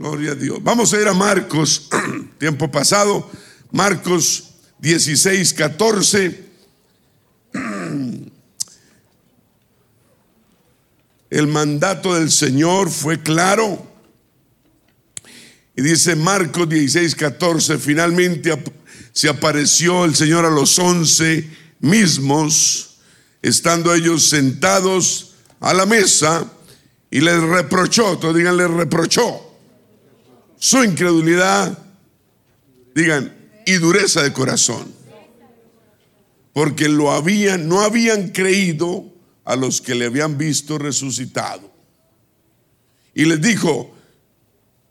Gloria a Dios. Vamos a ir a Marcos, tiempo pasado, Marcos 16, 14. El mandato del Señor fue claro. Y dice Marcos 16, 14, finalmente se apareció el Señor a los once mismos, estando ellos sentados a la mesa, y les reprochó, todos digan, les reprochó su incredulidad, digan, y dureza de corazón. Porque lo habían, no habían creído a los que le habían visto resucitado. Y les dijo,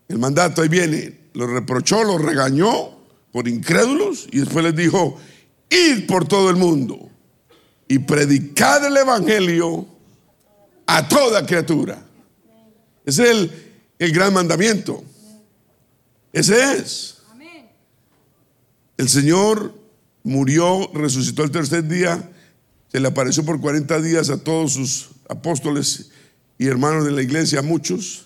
el mandato ahí viene, lo reprochó, lo regañó por incrédulos y después les dijo, id por todo el mundo y predicad el Evangelio a toda criatura. Es el, el gran mandamiento. Ese es. El Señor murió, resucitó el tercer día, se le apareció por 40 días a todos sus apóstoles y hermanos de la iglesia, muchos,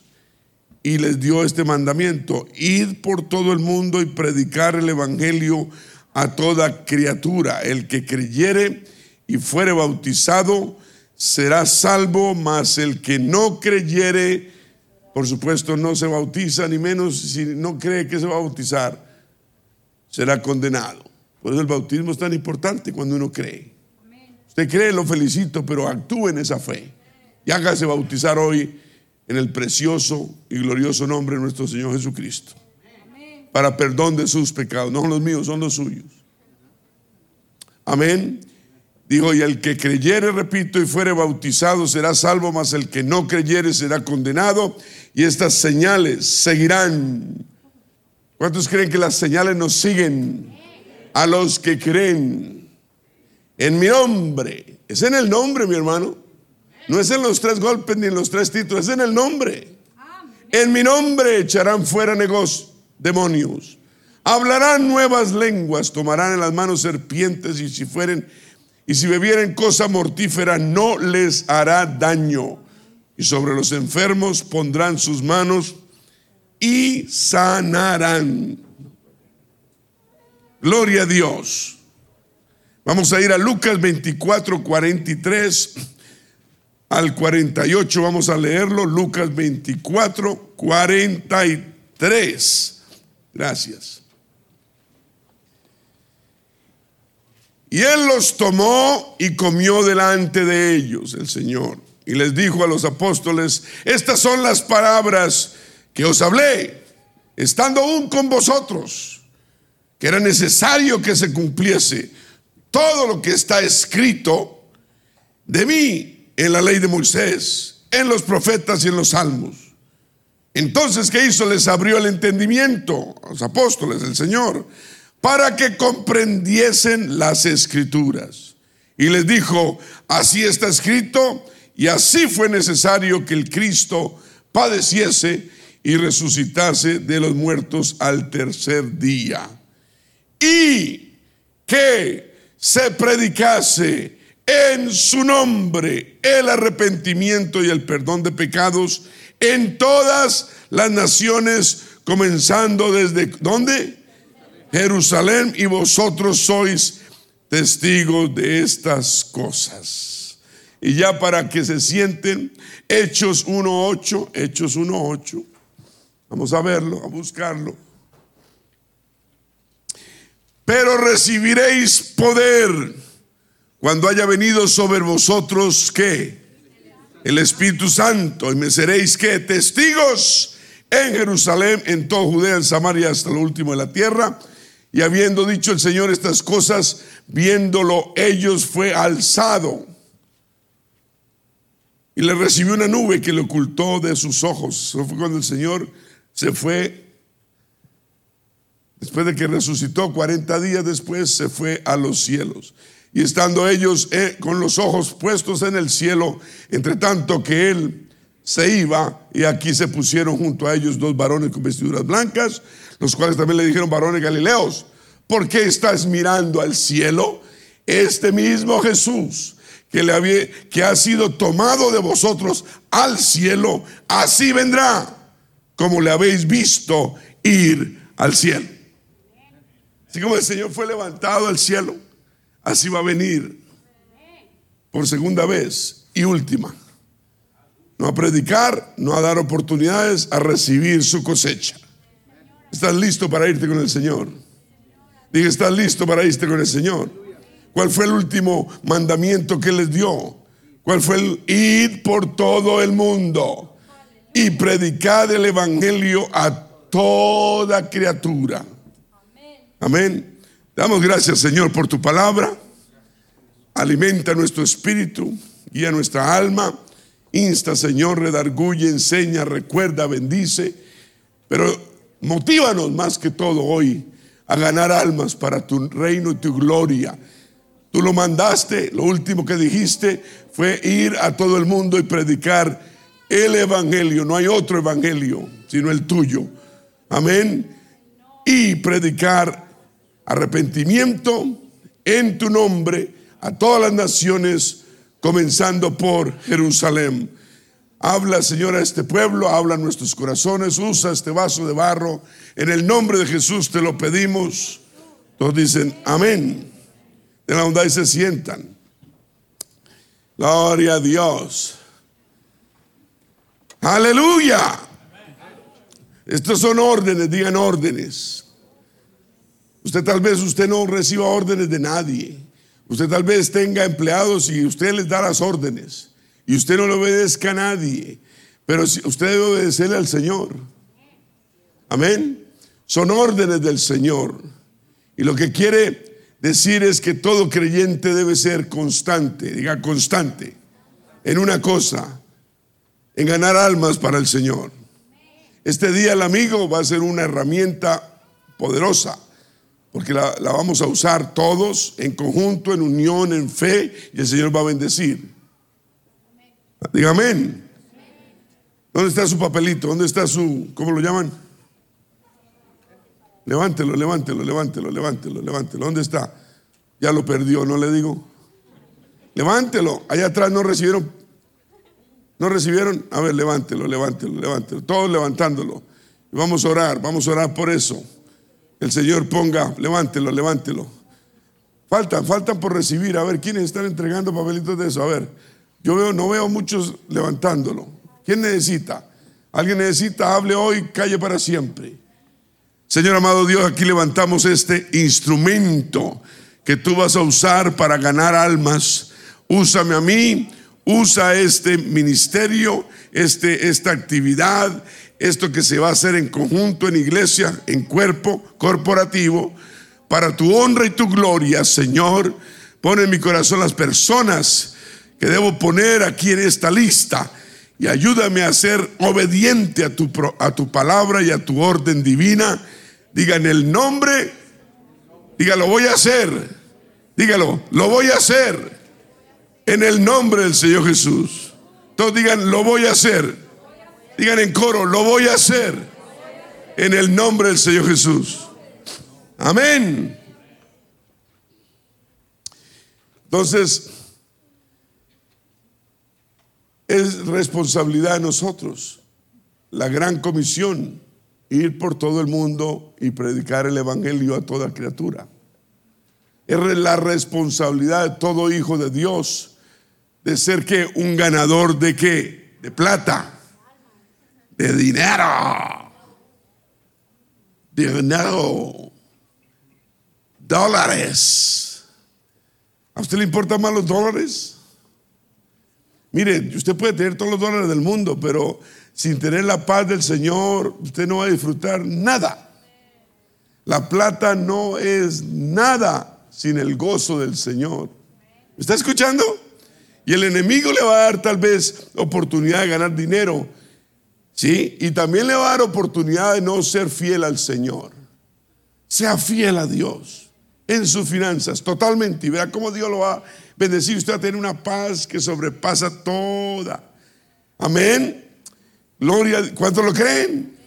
y les dio este mandamiento, id por todo el mundo y predicar el Evangelio a toda criatura. El que creyere y fuere bautizado será salvo, mas el que no creyere por supuesto, no se bautiza, ni menos si no cree que se va a bautizar, será condenado. Por eso el bautismo es tan importante cuando uno cree. Usted cree, lo felicito, pero actúe en esa fe. Y hágase bautizar hoy en el precioso y glorioso nombre de nuestro Señor Jesucristo. Para perdón de sus pecados. No son los míos, son los suyos. Amén. Dijo, y el que creyere, repito, y fuere bautizado será salvo, mas el que no creyere será condenado. Y estas señales seguirán. ¿Cuántos creen que las señales nos siguen? A los que creen en mi nombre. Es en el nombre, mi hermano. No es en los tres golpes ni en los tres títulos, es en el nombre. En mi nombre echarán fuera negocios, demonios. Hablarán nuevas lenguas, tomarán en las manos serpientes y si fueren y si bebieren cosa mortífera no les hará daño. Y sobre los enfermos pondrán sus manos y sanarán. Gloria a Dios. Vamos a ir a Lucas 24, 43 al 48. Vamos a leerlo. Lucas 24, 43. Gracias. Y él los tomó y comió delante de ellos, el Señor. Y les dijo a los apóstoles, estas son las palabras que os hablé, estando aún con vosotros, que era necesario que se cumpliese todo lo que está escrito de mí en la ley de Moisés, en los profetas y en los salmos. Entonces, ¿qué hizo? Les abrió el entendimiento a los apóstoles del Señor para que comprendiesen las escrituras. Y les dijo, así está escrito, y así fue necesario que el Cristo padeciese y resucitase de los muertos al tercer día. Y que se predicase en su nombre el arrepentimiento y el perdón de pecados en todas las naciones, comenzando desde, ¿dónde? Jerusalén y vosotros sois testigos de estas cosas. Y ya para que se sienten, Hechos 1.8, Hechos 1.8, vamos a verlo, a buscarlo. Pero recibiréis poder cuando haya venido sobre vosotros, ¿qué? El Espíritu Santo, y me seréis, ¿qué? Testigos en Jerusalén, en toda Judea, en Samaria, hasta lo último de la tierra. Y habiendo dicho el Señor estas cosas, viéndolo ellos fue alzado. Y le recibió una nube que le ocultó de sus ojos. Eso fue cuando el Señor se fue. Después de que resucitó, 40 días después se fue a los cielos. Y estando ellos eh, con los ojos puestos en el cielo, entre tanto que él se iba, y aquí se pusieron junto a ellos dos varones con vestiduras blancas, los cuales también le dijeron, varones galileos, ¿por qué estás mirando al cielo? Este mismo Jesús que, le había, que ha sido tomado de vosotros al cielo, así vendrá como le habéis visto ir al cielo. Así como el Señor fue levantado al cielo, así va a venir por segunda vez y última. No a predicar, no a dar oportunidades, a recibir su cosecha. ¿Estás listo para irte con el Señor? Dije, ¿estás listo para irte con el Señor? ¿Cuál fue el último mandamiento que les dio? ¿Cuál fue el ir por todo el mundo y predicar el Evangelio a toda criatura? Amén. Damos gracias, Señor, por tu palabra. Alimenta nuestro espíritu, guía nuestra alma. Insta, Señor, redarguye, enseña, recuerda, bendice. Pero motívanos más que todo hoy a ganar almas para tu reino y tu gloria. Tú lo mandaste, lo último que dijiste fue ir a todo el mundo y predicar el Evangelio. No hay otro Evangelio sino el tuyo. Amén. Y predicar arrepentimiento en tu nombre a todas las naciones, comenzando por Jerusalén. Habla, Señor, a este pueblo, habla a nuestros corazones, usa este vaso de barro. En el nombre de Jesús te lo pedimos. Todos dicen, amén. De la onda y se sientan. Gloria a Dios. Aleluya. Estos son órdenes, digan órdenes. Usted tal vez usted no reciba órdenes de nadie. Usted tal vez tenga empleados y usted les da las órdenes y usted no le obedezca a nadie, pero usted debe obedecerle al Señor. Amén. Son órdenes del Señor. Y lo que quiere decir es que todo creyente debe ser constante, diga constante, en una cosa, en ganar almas para el Señor. Este día el amigo va a ser una herramienta poderosa porque la, vamos a usar todos en conjunto, en unión, en fe, y el Señor va a bendecir. Diga amén. ¿Dónde está su papelito? ¿Dónde está su, cómo lo llaman? Levántelo, levántelo, levántelo, levántelo, levántelo. ¿Dónde está? Ya lo perdió, no le digo. Levántelo. Allá atrás no recibieron. ¿No recibieron? A ver, levántelo, levántelo, levántelo. Todos levantándolo. Vamos a orar, vamos a orar por eso el Señor ponga, levántelo, levántelo. Faltan, faltan por recibir. A ver, ¿quiénes están entregando papelitos de eso? A ver, yo veo, no veo muchos levantándolo. ¿Quién necesita? Alguien necesita, hable hoy, calle para siempre. Señor amado Dios, aquí levantamos este instrumento que tú vas a usar para ganar almas. Úsame a mí, usa este ministerio, este, esta actividad, esto que se va a hacer en conjunto, en iglesia, en cuerpo corporativo, para tu honra y tu gloria, Señor. Pon en mi corazón las personas que debo poner aquí en esta lista y ayúdame a ser obediente a tu, a tu palabra y a tu orden divina. Diga en el nombre, diga lo voy a hacer, dígalo, lo voy a hacer en el nombre del Señor Jesús. Todos digan, lo voy a hacer Digan en coro, lo voy a hacer en el nombre del Señor Jesús. Amén. Entonces, es responsabilidad de nosotros, la gran comisión, ir por todo el mundo y predicar el Evangelio a toda criatura. Es la responsabilidad de todo hijo de Dios de ser que un ganador de qué? De plata de dinero, dinero, dólares. ¿A usted le importan más los dólares? Mire, usted puede tener todos los dólares del mundo, pero sin tener la paz del Señor, usted no va a disfrutar nada. La plata no es nada sin el gozo del Señor. ¿Me está escuchando? Y el enemigo le va a dar tal vez oportunidad de ganar dinero, ¿Sí? Y también le va a dar oportunidad de no ser fiel al Señor. Sea fiel a Dios en sus finanzas, totalmente. Y vea cómo Dios lo va a bendecir. Usted va a tener una paz que sobrepasa toda. Amén. Gloria. ¿Cuántos lo creen?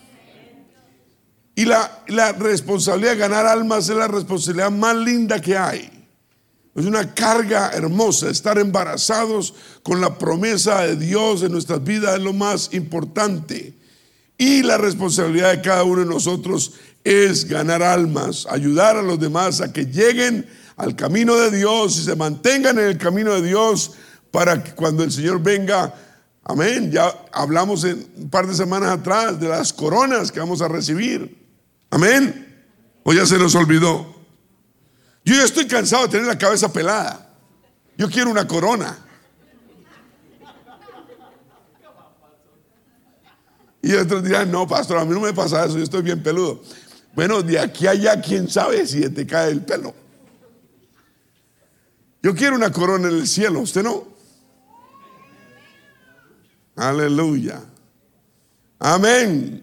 Y la, la responsabilidad de ganar almas es la responsabilidad más linda que hay. Es una carga hermosa. Estar embarazados con la promesa de Dios en nuestras vidas es lo más importante. Y la responsabilidad de cada uno de nosotros es ganar almas, ayudar a los demás a que lleguen al camino de Dios y se mantengan en el camino de Dios para que cuando el Señor venga, amén, ya hablamos en un par de semanas atrás de las coronas que vamos a recibir, amén, o ya se nos olvidó. Yo ya estoy cansado de tener la cabeza pelada, yo quiero una corona. Y otros dirán, no, pastor, a mí no me pasa eso, yo estoy bien peludo. Bueno, de aquí a allá, quién sabe si te cae el pelo. Yo quiero una corona en el cielo, ¿usted no? Aleluya. Amén.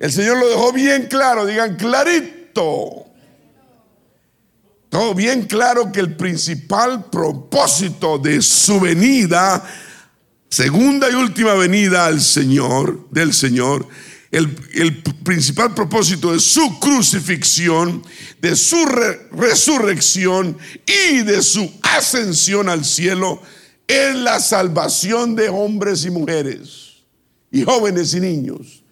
El Señor lo dejó bien claro, digan clarito. Todo bien claro que el principal propósito de su venida segunda y última venida al Señor, del Señor, el, principal propósito de su crucifixión, de su resurrección y de su ascensión al cielo es la salvación de hombres y mujeres, y jóvenes y niños.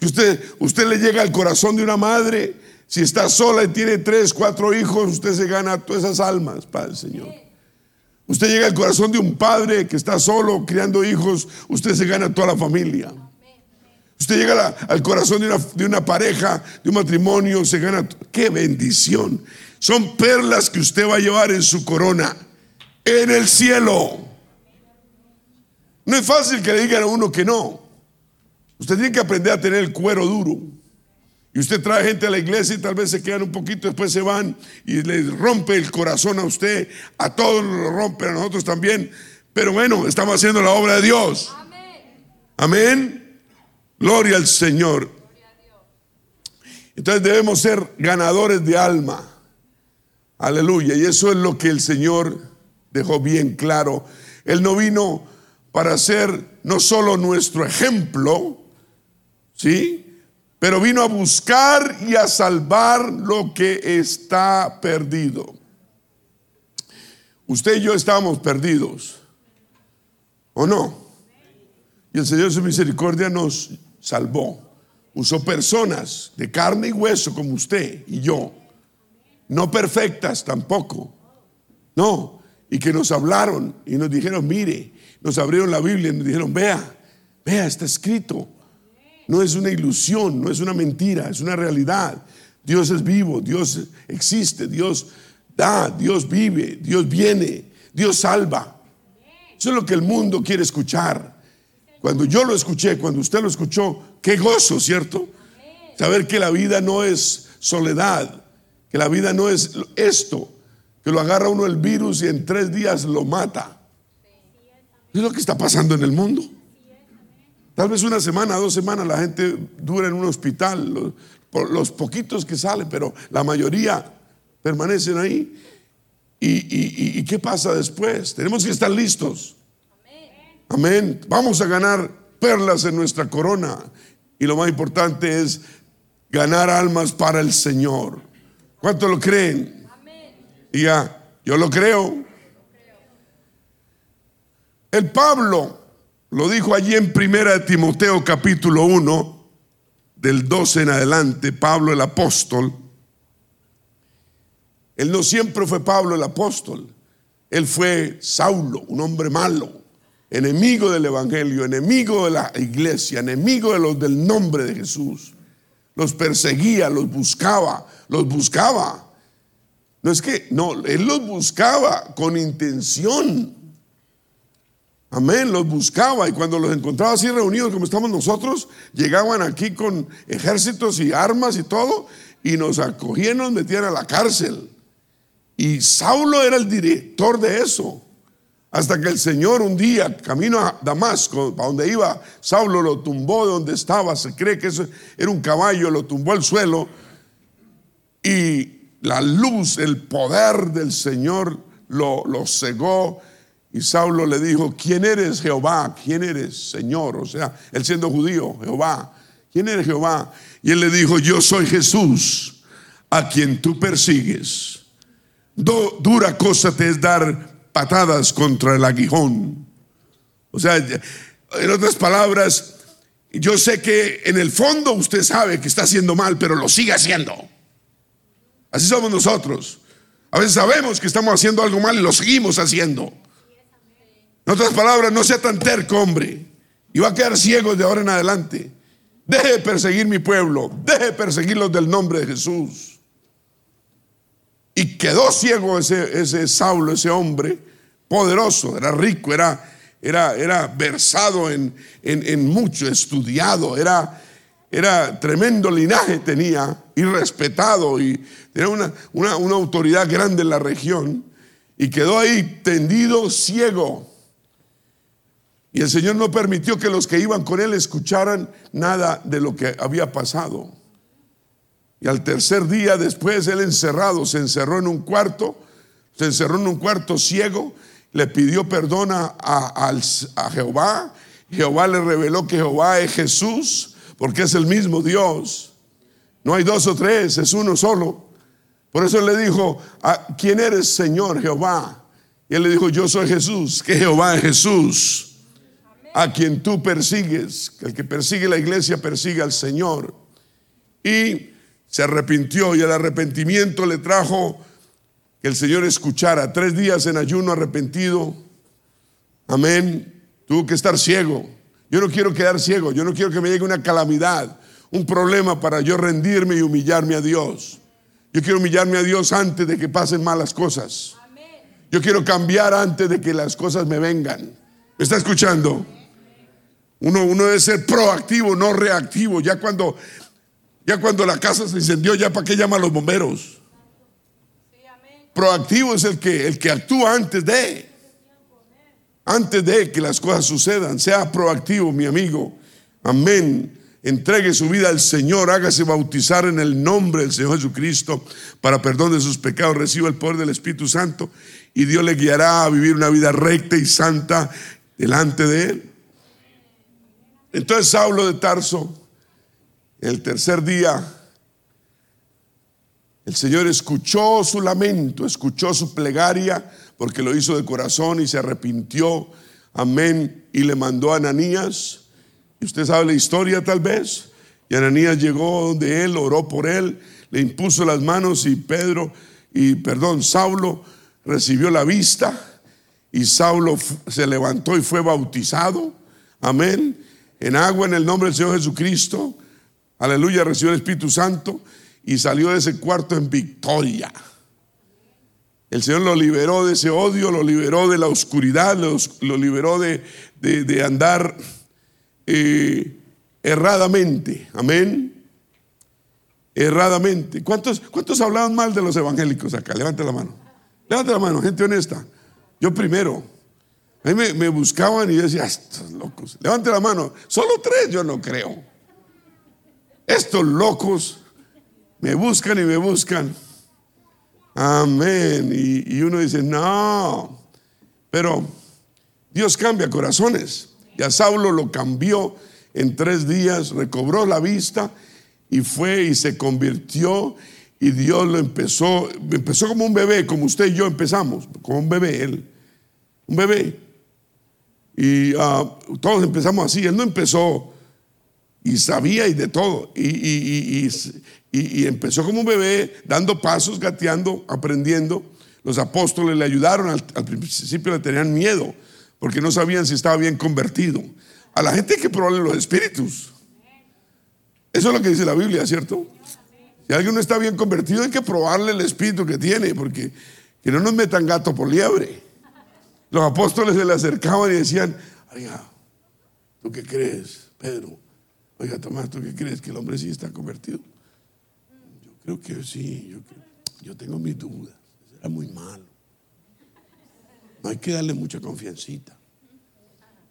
Usted, usted le llega al corazón de una madre, si está sola y tiene tres, cuatro hijos, usted se gana todas esas almas para el Señor. Usted llega al corazón de un padre que está solo criando hijos, usted se gana toda la familia. Usted llega al corazón de una, de una, pareja, de un matrimonio, se gana. ¡Qué bendición! Son perlas que usted va a llevar en su corona, en el cielo. No es fácil que le digan a uno que no. Usted tiene que aprender a tener el cuero duro. Y usted trae gente a la iglesia y tal vez se quedan un poquito, después se van y le rompe el corazón a usted, a todos lo rompe, a nosotros también. Pero bueno, estamos haciendo la obra de Dios. Amén. Gloria al Señor. Entonces debemos ser ganadores de alma. Aleluya. Y eso es lo que el Señor dejó bien claro. Él no vino para ser no solo nuestro ejemplo, ¿sí? pero vino a buscar y a salvar lo que está perdido. Usted y yo estamos perdidos, ¿o no? Y el Señor su misericordia nos salvó. Usó personas de carne y hueso como usted y yo, no perfectas tampoco, no, y que nos hablaron y nos dijeron, mire, nos abrieron la Biblia y nos dijeron, vea, vea, está escrito no es una ilusión, no es una mentira, es una realidad. Dios es vivo, Dios existe, Dios da, Dios vive, Dios viene, Dios salva. Eso es lo que el mundo quiere escuchar. Cuando yo lo escuché, cuando usted lo escuchó, qué gozo, ¿cierto? Saber que la vida no es soledad, que la vida no es esto, que lo agarra uno el virus y en tres días lo mata. Es lo que está pasando en el mundo. Tal vez una semana, dos semanas la gente dura en un hospital, los, poquitos que salen, pero la mayoría permanecen ahí. ¿Y, qué pasa después? Tenemos que estar listos. Amén. Vamos a ganar perlas en nuestra corona. Y lo más importante es ganar almas para el Señor. ¿Cuánto lo creen? Diga, yo lo creo. El Pablo lo dijo allí en Primera de Timoteo capítulo 1, del 12 en adelante, Pablo el apóstol. Él no siempre fue Pablo el apóstol. Él fue Saulo, un hombre malo, enemigo del Evangelio, enemigo de la iglesia, enemigo de los del nombre de Jesús. Los perseguía, los buscaba, los buscaba. No es que, no, él los buscaba con intención Amén, los buscaba y cuando los encontraba así reunidos como estamos nosotros, llegaban aquí con ejércitos y armas y todo y nos acogían, nos metían a la cárcel. Y Saulo era el director de eso. Hasta que el Señor un día, camino a Damasco, a donde iba, Saulo lo tumbó de donde estaba. Se cree que eso era un caballo, lo tumbó al suelo. Y la luz, el poder del Señor lo, lo cegó y Saulo le dijo, ¿quién eres Jehová? ¿Quién eres Señor? O sea, él siendo judío, Jehová. ¿Quién eres Jehová? Y él le dijo, yo soy Jesús, a quien tú persigues. dura cosa te es dar patadas contra el aguijón. O sea, en otras palabras, Yo sé que en el fondo usted sabe que está haciendo mal, pero lo sigue haciendo. Así somos nosotros. A veces sabemos que estamos haciendo algo mal y lo seguimos haciendo. En otras palabras, no sea tan terco, hombre. Y va a quedar ciego de ahora en adelante. Deje de perseguir mi pueblo. Deje de perseguir los del nombre de Jesús. Y quedó ciego ese, ese Saulo, ese hombre poderoso, era rico, era, era, era versado en, en, mucho, estudiado, era, era tremendo linaje tenía y respetado y tenía una, una, una autoridad grande en la región y quedó ahí tendido ciego. Y el Señor no permitió que los que iban con él escucharan nada de lo que había pasado. Y al tercer día después, él encerrado, se encerró en un cuarto, se encerró en un cuarto ciego, le pidió perdón a, a, Jehová. Jehová le reveló que Jehová es Jesús, porque es el mismo Dios. No hay dos o tres, es uno solo. Por eso le dijo, ¿quién eres Señor Jehová? Y él le dijo, yo soy Jesús, que Jehová es Jesús, a quien tú persigues, el que persigue la iglesia persigue al Señor. Y se arrepintió y el arrepentimiento le trajo que el Señor escuchara. Tres días en ayuno arrepentido. Amén. Tuvo que estar ciego. Yo no quiero quedar ciego. Yo no quiero que me llegue una calamidad, un problema para yo rendirme y humillarme a Dios. Yo quiero humillarme a Dios antes de que pasen malas cosas. Yo quiero cambiar antes de que las cosas me vengan. ¿Me está escuchando? Uno, uno debe ser proactivo, no reactivo. Ya cuando ya cuando la casa se incendió, ya para qué llama a los bomberos. Proactivo es el que, el que actúa antes de. Antes de que las cosas sucedan. Sea proactivo, mi amigo. Amén. Entregue su vida al Señor, hágase bautizar en el nombre del Señor Jesucristo para perdón de sus pecados, reciba el poder del Espíritu Santo y Dios le guiará a vivir una vida recta y santa delante de Él. Entonces Saulo de Tarso el tercer día, el Señor escuchó su lamento, escuchó su plegaria, porque lo hizo de corazón y se arrepintió. Amén. Y le mandó a Ananías. Y usted sabe la historia tal vez. Y Ananías llegó donde él, oró por él, le impuso las manos y Pedro, y perdón, Saulo recibió la vista. Y Saulo se levantó y fue bautizado. Amén. En agua en el nombre del Señor Jesucristo. Aleluya, recibió el Espíritu Santo y salió de ese cuarto en victoria. El Señor lo liberó de ese odio, lo liberó de la oscuridad, lo, liberó de, andar eh, erradamente. Amén. Erradamente. ¿Cuántos, ¿Cuántos hablaban mal de los evangélicos acá? Levante la mano. Levante la mano, gente honesta. Yo primero. A mí me, buscaban y decía, estos locos. Levante la mano. Solo tres, yo no creo. Estos locos me buscan y me buscan. Amén. Y, uno dice, no, pero Dios cambia corazones. Y a Saulo lo cambió en tres días, recobró la vista y fue y se convirtió y Dios lo empezó, empezó como un bebé, como usted y yo empezamos, como un bebé, él, un bebé. Y ah, todos empezamos así, él no empezó y sabía y de todo. Y, empezó como un bebé, dando pasos, gateando, aprendiendo. Los apóstoles le ayudaron, al, principio le tenían miedo, porque no sabían si estaba bien convertido. A la gente hay que probarle los espíritus. Eso es lo que dice la Biblia, ¿cierto? Si alguien no está bien convertido, hay que probarle el espíritu que tiene, porque que no nos metan gato por liebre. Los apóstoles se le acercaban y decían, oiga, ¿tú qué crees, Pedro? Oiga, Tomás, ¿tú qué crees? ¿Que el hombre sí está convertido? Yo creo que sí. Yo, tengo mis dudas. Era muy malo. No hay que darle mucha confiancita.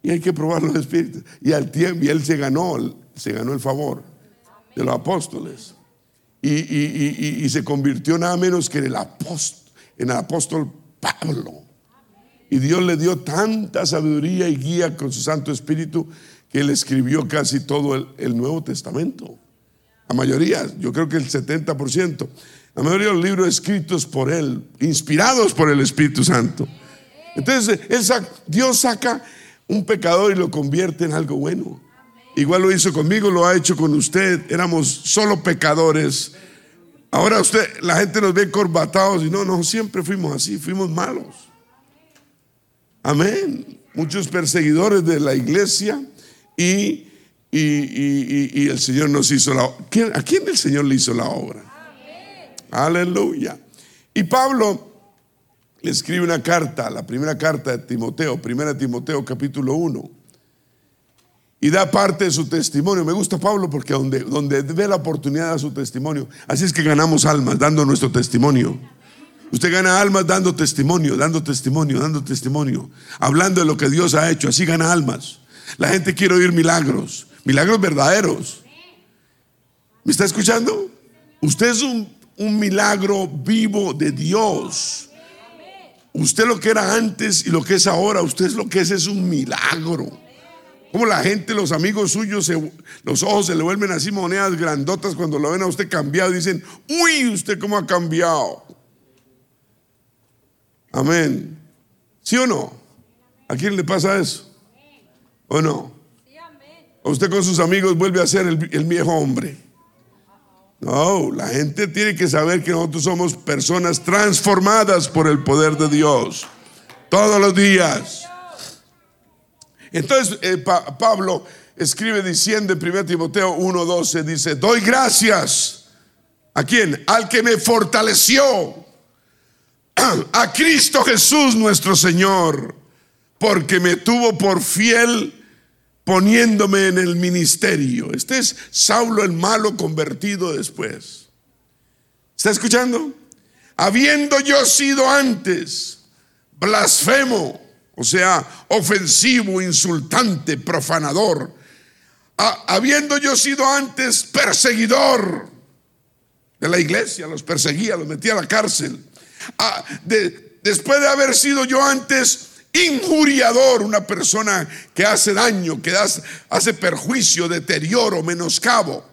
Y hay que probar los espíritus. Y al tiempo, y él se ganó, se ganó el favor de los apóstoles. Y, se convirtió nada menos que el apóstol, en el apóstol Pablo. Y Dios le dio tanta sabiduría y guía con su Santo Espíritu que él escribió casi todo el, Nuevo Testamento. La mayoría, yo creo que el 70%. La mayoría de los libros escritos por él, inspirados por el Espíritu Santo. Entonces, Dios saca un pecador y lo convierte en algo bueno. Igual lo hizo conmigo, lo ha hecho con usted. Éramos solo pecadores. Ahora usted, la gente nos ve corbatados y no, no, siempre fuimos así, fuimos malos. Amén. Muchos perseguidores de la iglesia y, el Señor nos hizo la obra. ¿A quién el Señor le hizo la obra? Aleluya. Y Pablo le escribe una carta, la primera carta de Timoteo, primera Timoteo capítulo 1, y da parte de su testimonio. Me gusta Pablo porque donde, donde ve la oportunidad da su testimonio. Así es que ganamos almas dando nuestro testimonio. Usted gana almas dando testimonio, dando testimonio, dando testimonio, hablando de lo que Dios ha hecho. Así gana almas. La gente quiere oír milagros, milagros verdaderos. ¿Me está escuchando? Usted es un, milagro vivo de Dios. Usted lo que era antes y lo que es ahora, usted es lo que es, es un milagro. Como la gente, los amigos suyos, los ojos se le vuelven así monedas grandotas cuando lo ven a usted cambiado dicen, uy, usted cómo ha cambiado. Amén. ¿Sí o no? ¿A quién le pasa eso? ¿O no? ¿O usted con sus amigos vuelve a ser el, el viejo hombre? No, la gente tiene que saber que nosotros somos personas transformadas por el poder de Dios. Todos los días. Entonces eh, Pablo escribe diciendo en 1 Timoteo 1:12, dice, doy gracias. ¿A quién? Al que me fortaleció a Cristo Jesús nuestro Señor, porque me tuvo por fiel poniéndome en el ministerio. Este es Saulo el malo convertido después. ¿Está escuchando? Habiendo yo sido antes blasfemo, o sea, ofensivo, insultante, profanador, habiendo yo sido antes perseguidor de la iglesia, los perseguía, los metía a la cárcel después de haber sido yo antes injuriador, una persona que hace daño, que hace perjuicio, deterioro, menoscabo,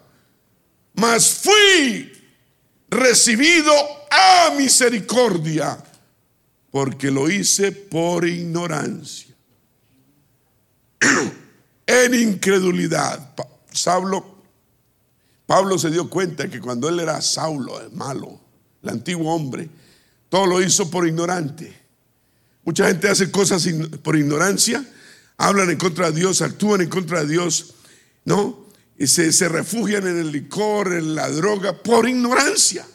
mas fui recibido a misericordia, porque lo hice por ignorancia, en incredulidad. Saulo, Pablo se dio cuenta que cuando él era Saulo, el malo, el antiguo hombre, todo lo hizo por ignorante. Mucha gente hace cosas por ignorancia, hablan en contra de Dios, actúan en contra de Dios, ¿no? Y se, refugian en el licor, en la droga, por ignorancia.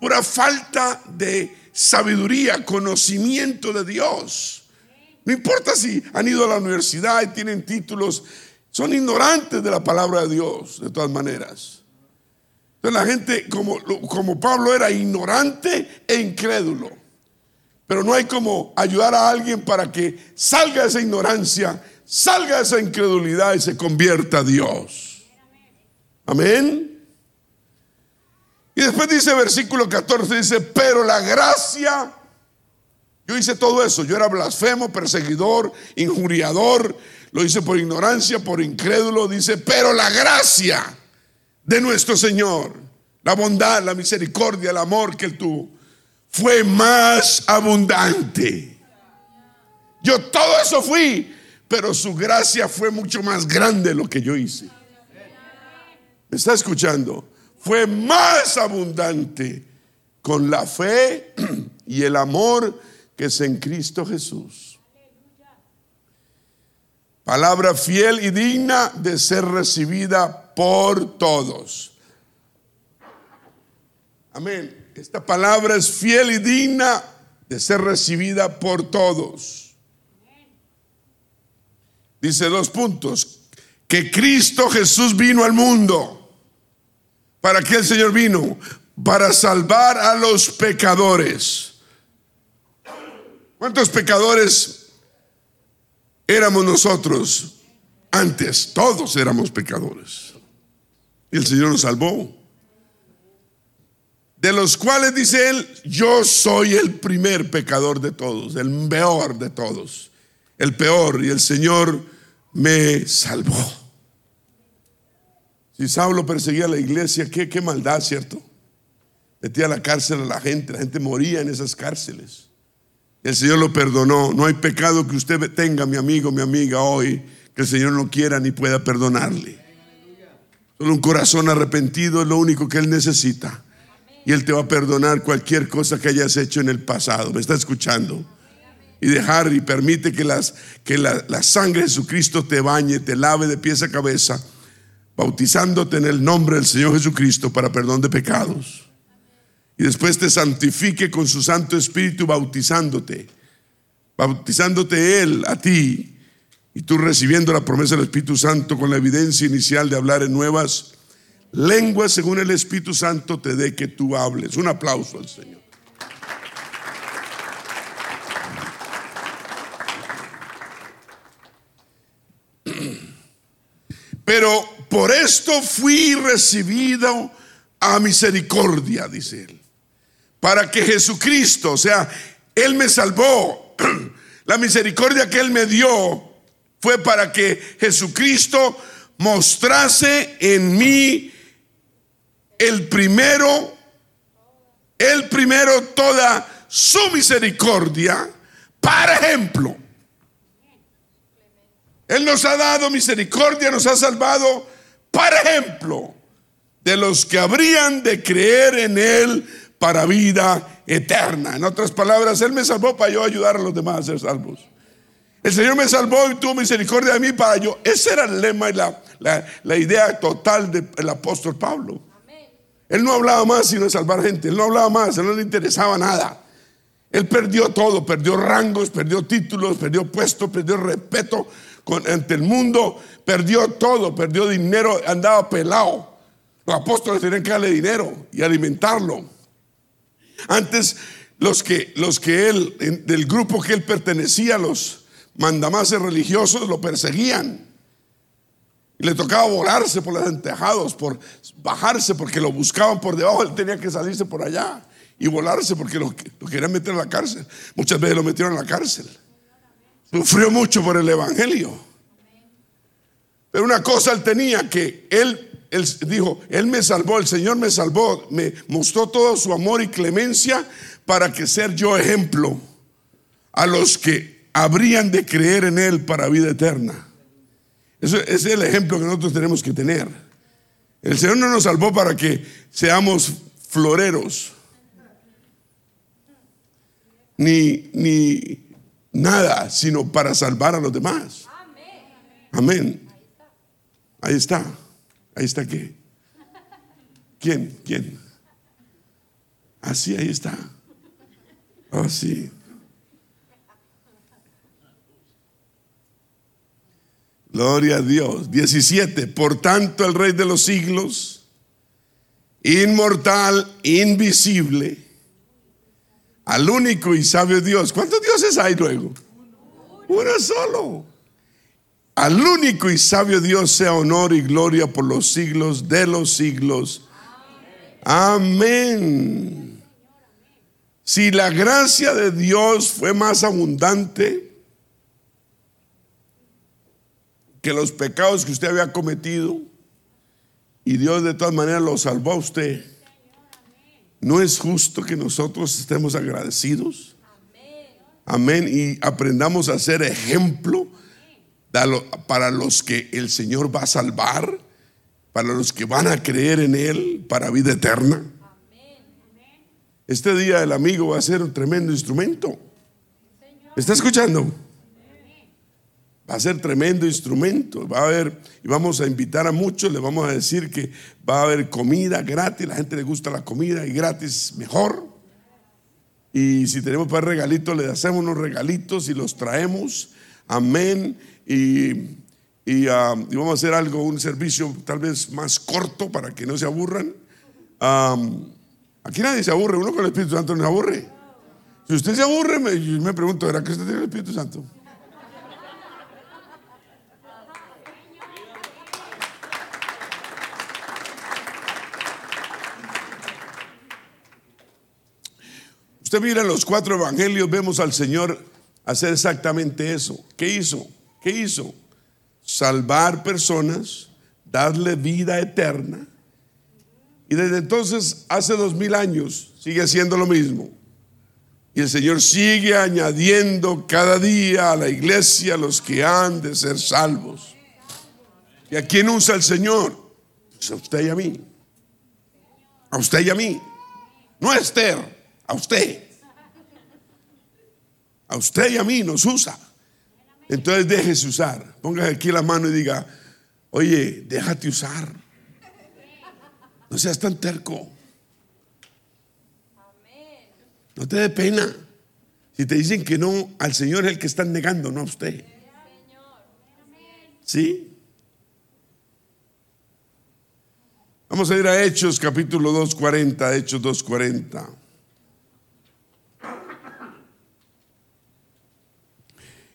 Pura falta de sabiduría, conocimiento de Dios. No importa si han ido a la universidad y tienen títulos, son ignorantes de la palabra de Dios, de todas maneras la gente, como, como Pablo era ignorante e incrédulo. Pero no hay como ayudar a alguien para que salga de esa ignorancia, salga de esa incredulidad y se convierta a Dios. Amén. Y después dice versículo 14, dice, pero la gracia, yo hice todo eso, yo era blasfemo, perseguidor, injuriador, lo hice por ignorancia, por incrédulo, dice, pero la gracia de nuestro Señor, la bondad, la misericordia, el amor que Él tuvo, fue más abundante. Yo todo eso fui, pero su gracia fue mucho más grande de lo que yo hice. ¿Me está escuchando? Fue más abundante con la fe y el amor que es en Cristo Jesús. Palabra fiel y digna de ser recibida por todos. Amén. Esta palabra es fiel y digna de ser recibida por todos. Dice dos puntos. Que Cristo Jesús vino al mundo. ¿Para qué el Señor vino? Para salvar a los pecadores. ¿Cuántos pecadores éramos nosotros antes? Todos éramos pecadores. Y el Señor nos salvó. De los cuales dice él, yo soy el primer pecador de todos, el peor de todos, el peor. Y el Señor me salvó. Si Saulo perseguía a la iglesia, qué, qué maldad, ¿cierto? Metía a la cárcel a la gente, la gente moría en esas cárceles. El Señor lo perdonó. No hay pecado que usted tenga, mi amigo, mi amiga, hoy, que el Señor no quiera ni pueda perdonarle. Solo un corazón arrepentido es lo único que Él necesita. Y Él te va a perdonar cualquier cosa que hayas hecho en el pasado. ¿Me está escuchando? Y dejar y permite que, las, que la, la sangre de Jesucristo te bañe, te lave de pies a cabeza, bautizándote en el nombre del Señor Jesucristo para perdón de pecados. Y después te santifique con su Santo Espíritu bautizándote. Bautizándote Él a ti y tú recibiendo la promesa del Espíritu Santo con la evidencia inicial de hablar en nuevas lenguas según el Espíritu Santo te dé que tú hables. Un aplauso al Señor. Pero por esto fui recibido a misericordia, dice él. Para que Jesucristo, o sea, Él me salvó. La misericordia que Él me dio fue para que Jesucristo mostrase en mí el primero, el primero toda su misericordia, para ejemplo. Él nos ha dado misericordia, nos ha salvado, para ejemplo, de los que habrían de creer en Él para vida eterna. En otras palabras, Él me salvó para yo ayudar a los demás a ser salvos. El Señor me salvó y tuvo misericordia de mí para yo. Ese era el lema y la, idea total del apóstol Pablo. Él no hablaba más sino de salvar gente. Él no hablaba más, él no le interesaba nada. Él perdió todo, perdió rangos, perdió títulos, perdió puestos, perdió respeto ante el mundo, perdió todo, perdió dinero, andaba pelado. Los apóstoles tenían que darle dinero y alimentarlo. Antes, los que, los que él, del grupo que él pertenecía, los mandamases religiosos lo perseguían. Y le tocaba volarse por los entejados, por bajarse porque lo buscaban por debajo. Él tenía que salirse por allá y volarse porque lo, querían meter en la cárcel. Muchas veces lo metieron en la cárcel. Sufrió mucho por el Evangelio. Pero una cosa él tenía que él, él dijo, él me salvó, el Señor me salvó, me mostró todo su amor y clemencia para que ser yo ejemplo a los que habrían de creer en Él para vida eterna. Ese es el ejemplo que nosotros tenemos que tener. El Señor no nos salvó para que seamos floreros, ni, ni nada, sino para salvar a los demás. Amén. Ahí está. Ahí está qué. ¿Quién? ¿Quién? Así, ahí está. Así. Gloria a Dios. 17. Por tanto, el Rey de los siglos, inmortal, invisible, al único y sabio Dios. ¿Cuántos dioses hay luego? Uno solo. Al único y sabio Dios sea honor y gloria por los siglos de los siglos. Amén. Si la gracia de Dios fue más abundante, que los pecados que usted había cometido y Dios de todas maneras lo salvó a usted. ¿No es justo que nosotros estemos agradecidos? Amén. Y aprendamos a ser ejemplo para los que el Señor va a salvar, para los que van a creer en Él para vida eterna. Este día el amigo va a ser un tremendo instrumento. ¿Está escuchando? Va a ser tremendo instrumento. Va a haber, y vamos a invitar a muchos, le vamos a decir que va a haber comida gratis. La gente le gusta la comida y gratis mejor. Y si tenemos para regalitos, le hacemos unos regalitos y los traemos. Amén. Y, ah, vamos a hacer algo, un servicio tal vez más corto para que no se aburran. aquí nadie se aburre, uno con el Espíritu Santo no se aburre. Si usted se aburre, me, me pregunto, ¿era que usted tiene el Espíritu Santo? Mira en los cuatro evangelios, vemos al Señor hacer exactamente eso. ¿Qué hizo? ¿Qué hizo? Salvar personas, darle vida eterna. Y desde entonces, hace dos mil años, sigue haciendo lo mismo. Y el Señor sigue añadiendo cada día a la iglesia los que han de ser salvos. ¿Y a quién usa el Señor? Pues a usted y a mí. A usted y a mí. No a Esther, a usted. A usted y a mí nos usa. Entonces déjese usar. Póngase aquí la mano y diga, oye, déjate usar. No seas tan terco. No te dé pena. Si te dicen que no, al Señor es el que están negando, no a usted. ¿Sí? Vamos a ir a Hechos capítulo 2.40, Hechos 2.40.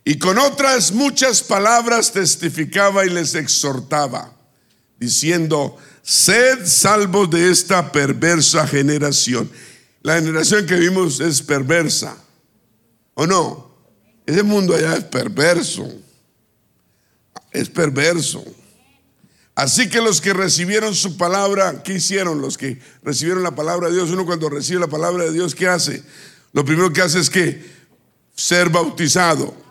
Y con otras muchas palabras testificaba y les exhortaba, diciendo, sed salvos de esta perversa generación. La generación que vimos es perversa, ¿o no? Ese mundo allá es perverso, es perverso. Así que los que recibieron su palabra, ¿qué hicieron? Los que recibieron la palabra de Dios, uno cuando recibe la palabra de Dios, ¿qué hace? Lo primero que hace es que ser bautizado.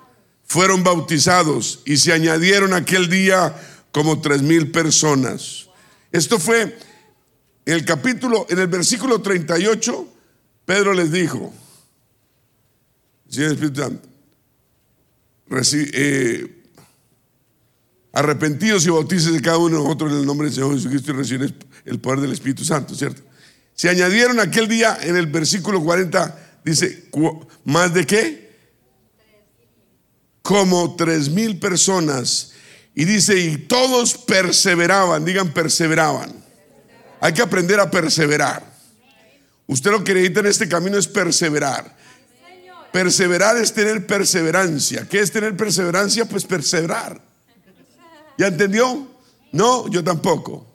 Fueron bautizados y se añadieron aquel día como tres mil personas. Esto fue en el capítulo, en el versículo 38, Pedro les dijo, eh, Arrepentidos y de cada uno de nosotros en el nombre del Señor Jesucristo y reciben el poder del Espíritu Santo, ¿cierto? Se añadieron aquel día en el versículo 40, dice, ¿más de qué? Como tres mil personas. Y dice, y todos perseveraban, digan perseveraban. Hay que aprender a perseverar. Usted lo que necesita en este camino es perseverar. Perseverar es tener perseverancia. ¿Qué es tener perseverancia? Pues perseverar. ¿Ya entendió? No, yo tampoco.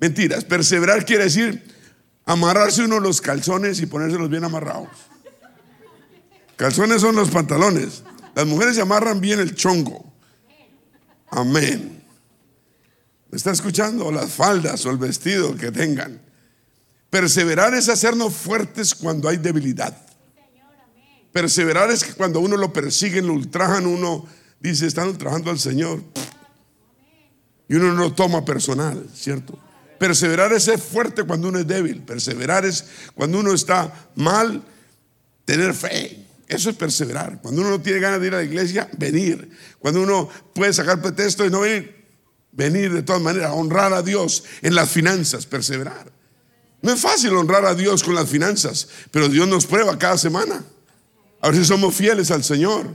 Mentiras. Perseverar quiere decir amarrarse uno los calzones y ponérselos bien amarrados. Calzones son los pantalones. Las mujeres se amarran bien el chongo. Amén. ¿Me está escuchando? Las faldas o el vestido que tengan. Perseverar es hacernos fuertes cuando hay debilidad. Perseverar es que cuando uno lo persiguen, lo ultrajan, uno dice, están ultrajando al Señor. Y uno no lo toma personal, ¿cierto? Perseverar es ser fuerte cuando uno es débil. Perseverar es cuando uno está mal, tener fe. Eso es perseverar. Cuando uno no tiene ganas de ir a la iglesia, venir. Cuando uno puede sacar pretexto y no venir, venir de todas maneras, honrar a Dios en las finanzas, perseverar. No es fácil honrar a Dios con las finanzas, pero Dios nos prueba cada semana. A ver si somos fieles al Señor.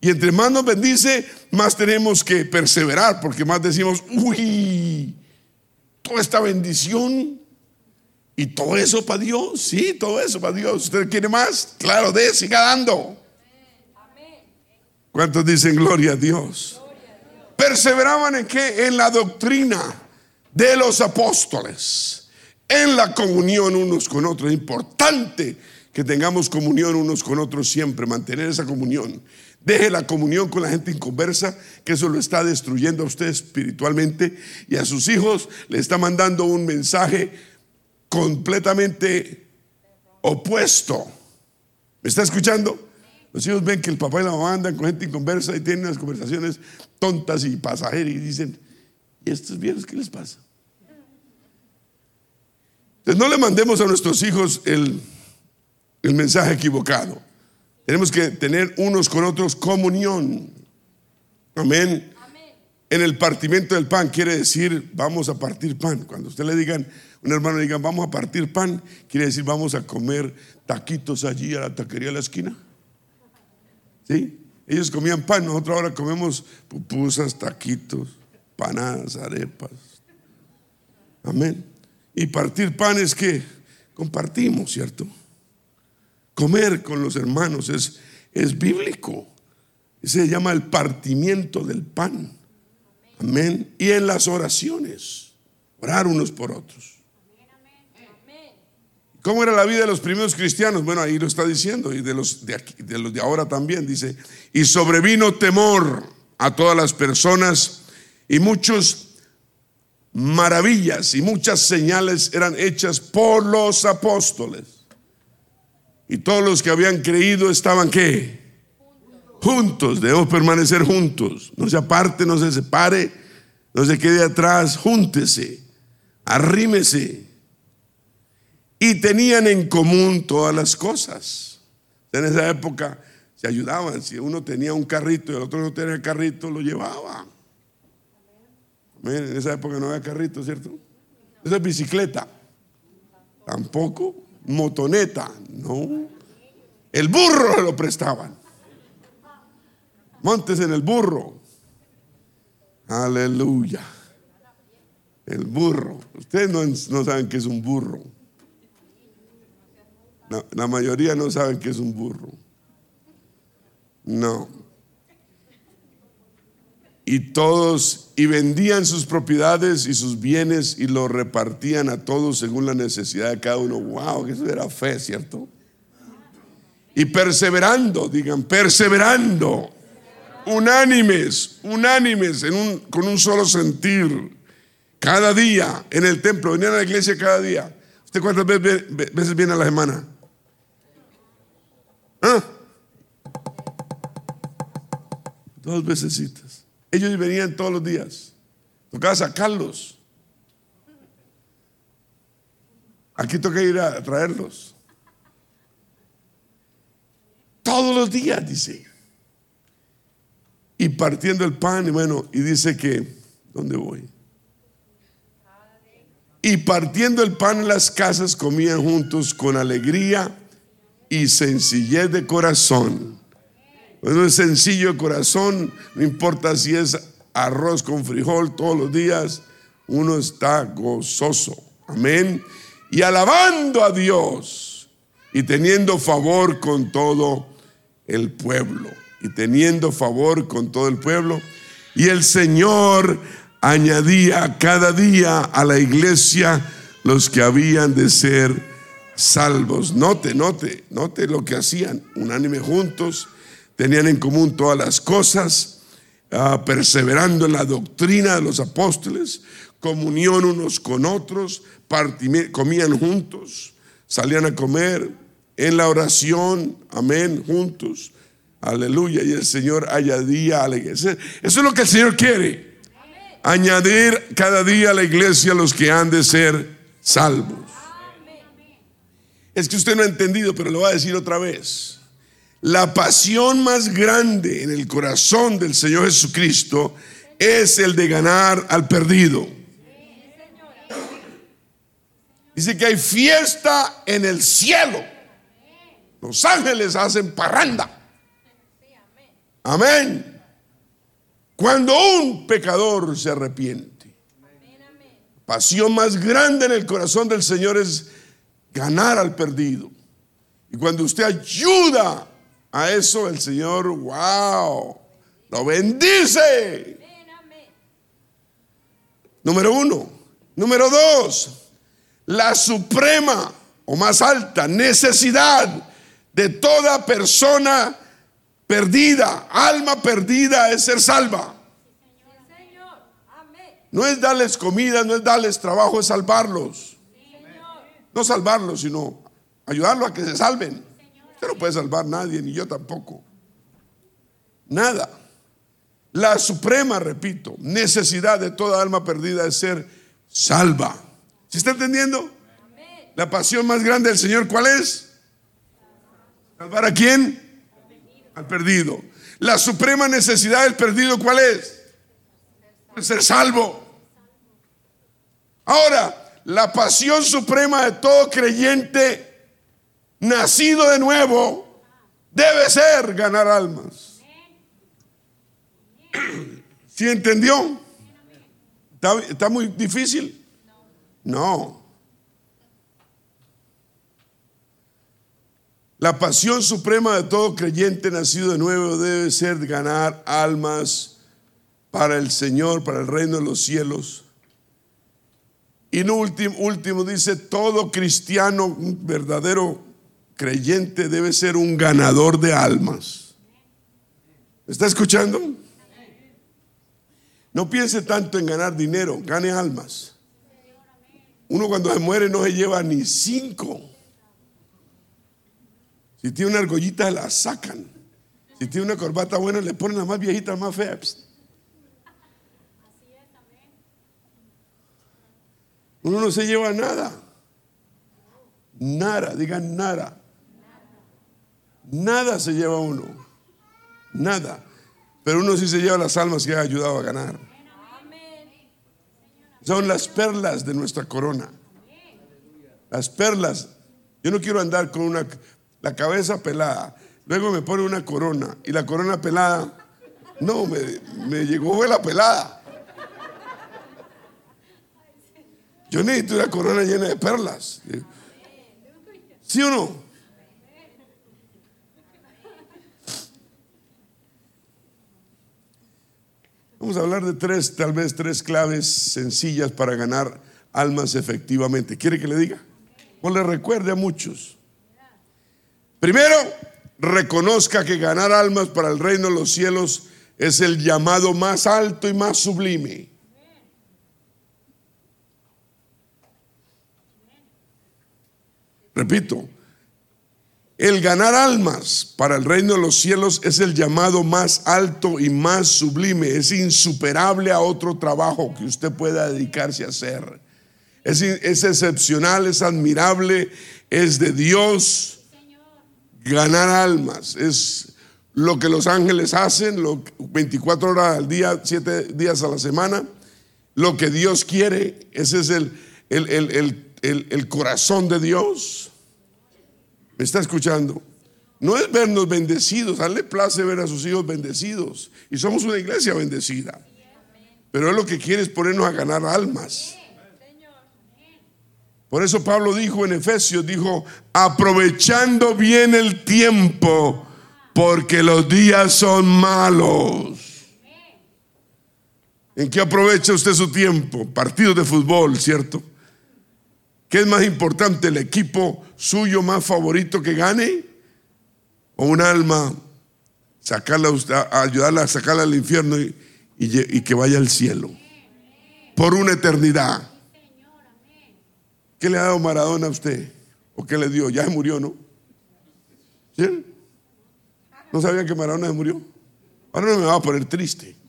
Y entre más nos bendice, más tenemos que perseverar, porque más decimos, uy, toda esta bendición y todo eso para Dios, sí, todo eso para Dios. ¿Usted quiere más? Claro, de, siga dando. ¿Cuántos dicen gloria a Dios? Perseveraban en qué? En la doctrina de los apóstoles, en la comunión unos con otros. Es importante que tengamos comunión unos con otros siempre, mantener esa comunión. Deje la comunión con la gente inconversa, que eso lo está destruyendo a usted espiritualmente y a sus hijos le está mandando un mensaje completamente opuesto. ¿Me está escuchando? Los hijos ven que el papá y la mamá andan con gente inconversa y tienen unas conversaciones tontas y pasajeras y dicen, ¿y estos viejos qué les pasa? Entonces no le mandemos a nuestros hijos el, el mensaje equivocado. Tenemos que tener unos con otros comunión. Amén. En el partimiento del pan quiere decir vamos a partir pan. Cuando usted le digan, un hermano le digan vamos a partir pan, quiere decir vamos a comer taquitos allí a la taquería de la esquina. ¿Sí? Ellos comían pan, nosotros ahora comemos pupusas, taquitos, panadas, arepas. Amén. Y partir pan es que compartimos, ¿cierto? Comer con los hermanos es, es bíblico. Se llama el partimiento del pan. Amén. Y en las oraciones, orar unos por otros. ¿Cómo era la vida de los primeros cristianos? Bueno, ahí lo está diciendo, y de los de, aquí, de los de ahora también, dice, y sobrevino temor a todas las personas, y muchos maravillas y muchas señales eran hechas por los apóstoles. Y todos los que habían creído estaban qué? Juntos, debemos permanecer juntos. No se aparte, no se separe, no se quede atrás, júntese, arrímese. Y tenían en común todas las cosas. En esa época se ayudaban. Si uno tenía un carrito y el otro no tenía el carrito, lo llevaba. En esa época no había carrito, ¿cierto? Esa es bicicleta. Tampoco. Motoneta. No. El burro lo prestaban. Montes en el burro. Aleluya. El burro. Ustedes no, saben qué es un burro. La mayoría no saben qué es un burro. No. Y todos, y vendían sus propiedades y sus bienes y lo repartían a todos según la necesidad de cada uno. Wow, que eso era fe, ¿cierto? Y perseverando, digan, perseverando, unánimes, unánimes, en un, con un solo sentir, cada día en el templo, venían a la iglesia cada día. ¿Usted cuántas veces viene a la semana? ¿Ah? Dos veces. Ellos venían todos los días. Tocaba sacarlos. Aquí toca ir a traerlos. Todos los días, dice. Y partiendo el pan, y bueno, y dice que, ¿dónde voy? Y partiendo el pan en las casas, comían juntos con alegría y sencillez de corazón uno es sencillo de corazón, no importa si es arroz con frijol todos los días, uno está gozoso. Amén. Y alabando a Dios y teniendo favor con todo el pueblo. Y teniendo favor con todo el pueblo. Y el Señor añadía cada día a la iglesia los que habían de ser salvos. Note, note, note lo que hacían, unánime juntos tenían en común todas las cosas, ah, perseverando en la doctrina de los apóstoles, comunión unos con otros, comían juntos, salían a comer en la oración, amén, juntos, aleluya, y el Señor añadía a la iglesia. Eso es lo que el Señor quiere, añadir cada día a la iglesia los que han de ser salvos. Es que usted no ha entendido, pero lo voy a decir otra vez. La pasión más grande en el corazón del Señor Jesucristo es el de ganar al perdido. Dice que hay fiesta en el cielo. Los ángeles hacen parranda. Amén. Cuando un pecador se arrepiente. Pasión más grande en el corazón del Señor es ganar al perdido. Y cuando usted ayuda a eso el Señor, wow, lo bendice. Número uno. Número dos, la suprema o más alta necesidad de toda persona perdida, alma perdida, es ser salva. No es darles comida, no es darles trabajo, es salvarlos. No salvarlos, sino ayudarlos a que se salven. Usted no puede salvar a nadie, ni yo tampoco. Nada. La suprema, repito, necesidad de toda alma perdida es ser salva. ¿Se está entendiendo? La pasión más grande del Señor, ¿cuál es? ¿Salvar a quién? Al perdido. La suprema necesidad del perdido, ¿cuál es? Ser salvo. Ahora, la pasión suprema de todo creyente nacido de nuevo, debe ser ganar almas. ¿Sí entendió? ¿Está, muy difícil? No. La pasión suprema de todo creyente nacido de nuevo debe ser ganar almas para el Señor, para el reino de los cielos. Y no último, último dice, todo cristiano, un verdadero creyente debe ser un ganador de almas. está escuchando? No piense tanto en ganar dinero, gane almas. Uno cuando se muere no se lleva ni cinco. Si tiene una argollita, la sacan. Si tiene una corbata buena, le ponen la más viejita, la más fea. Uno no se lleva nada. Nada, digan nada. Nada se lleva uno. Nada. Pero uno sí se lleva las almas que ha ayudado a ganar. Son las perlas de nuestra corona. Las perlas. Yo no quiero andar con una la cabeza pelada. Luego me pone una corona y la corona pelada. No, me, me llegó la pelada. Yo necesito una corona llena de perlas. ¿Sí o no? Vamos a hablar de tres, tal vez tres claves sencillas para ganar almas efectivamente. ¿Quiere que le diga? O le recuerde a muchos. Primero, reconozca que ganar almas para el reino de los cielos es el llamado más alto y más sublime. Repito, el ganar almas para el reino de los cielos es el llamado más alto y más sublime. Es insuperable a otro trabajo que usted pueda dedicarse a hacer. Es, excepcional, es admirable, es de Dios. Ganar almas es lo que los ángeles hacen, lo, 24 horas al día, 7 días a la semana. Lo que Dios quiere, ese es el, el, el corazón de Dios. ¿Me está escuchando? No es vernos bendecidos, a él le place ver a sus hijos bendecidos. Y somos una iglesia bendecida. Pero él lo que quiere es ponernos a ganar almas. Por eso Pablo dijo en Efesios, dijo, aprovechando bien el tiempo, porque los días son malos. ¿En qué aprovecha usted su tiempo? Partidos de fútbol, ¿cierto? ¿Qué es más importante, el equipo suyo más favorito que gane? ¿O un alma, sacarla, ayudarla a sacarla al infierno y, que vaya al cielo? Por una eternidad. ¿Qué le ha dado Maradona a usted? ¿O qué le dio? Ya se murió, ¿no? ¿Sí? ¿No sabían que Maradona se murió? Ahora no me va a poner triste.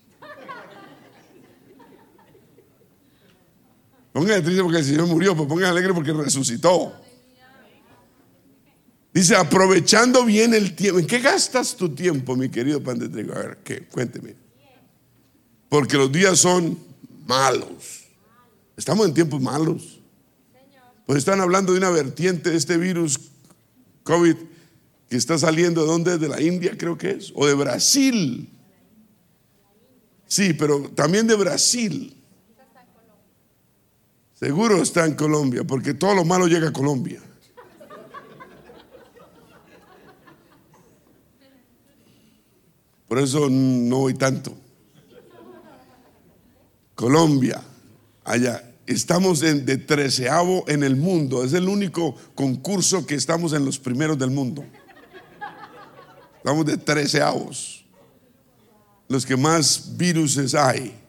Póngale triste porque el Señor murió, pues póngale alegre porque resucitó. Dice, aprovechando bien el tiempo. ¿En qué gastas tu tiempo, mi querido pan de trigo? A ver, ¿qué? Cuénteme. Porque los días son malos. Estamos en tiempos malos. Pues están hablando de una vertiente de este virus COVID que está saliendo de dónde? De la India, creo que es, o de Brasil. Sí, pero también de Brasil. Seguro está en Colombia, porque todo lo malo llega a Colombia. Por eso no voy tanto. Colombia, allá. Estamos en, de treceavo en el mundo. Es el único concurso que estamos en los primeros del mundo. Estamos de treceavos. Los que más viruses hay.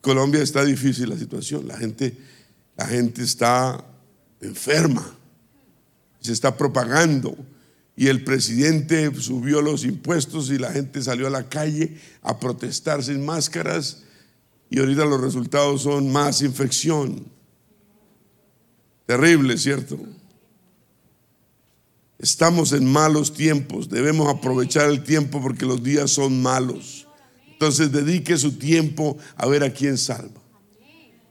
Colombia está difícil la situación, la gente, la gente está enferma, se está propagando y el presidente subió los impuestos y la gente salió a la calle a protestar sin máscaras y ahorita los resultados son más infección. Terrible, ¿cierto? Estamos en malos tiempos, debemos aprovechar el tiempo porque los días son malos. Entonces dedique su tiempo a ver a quién salva.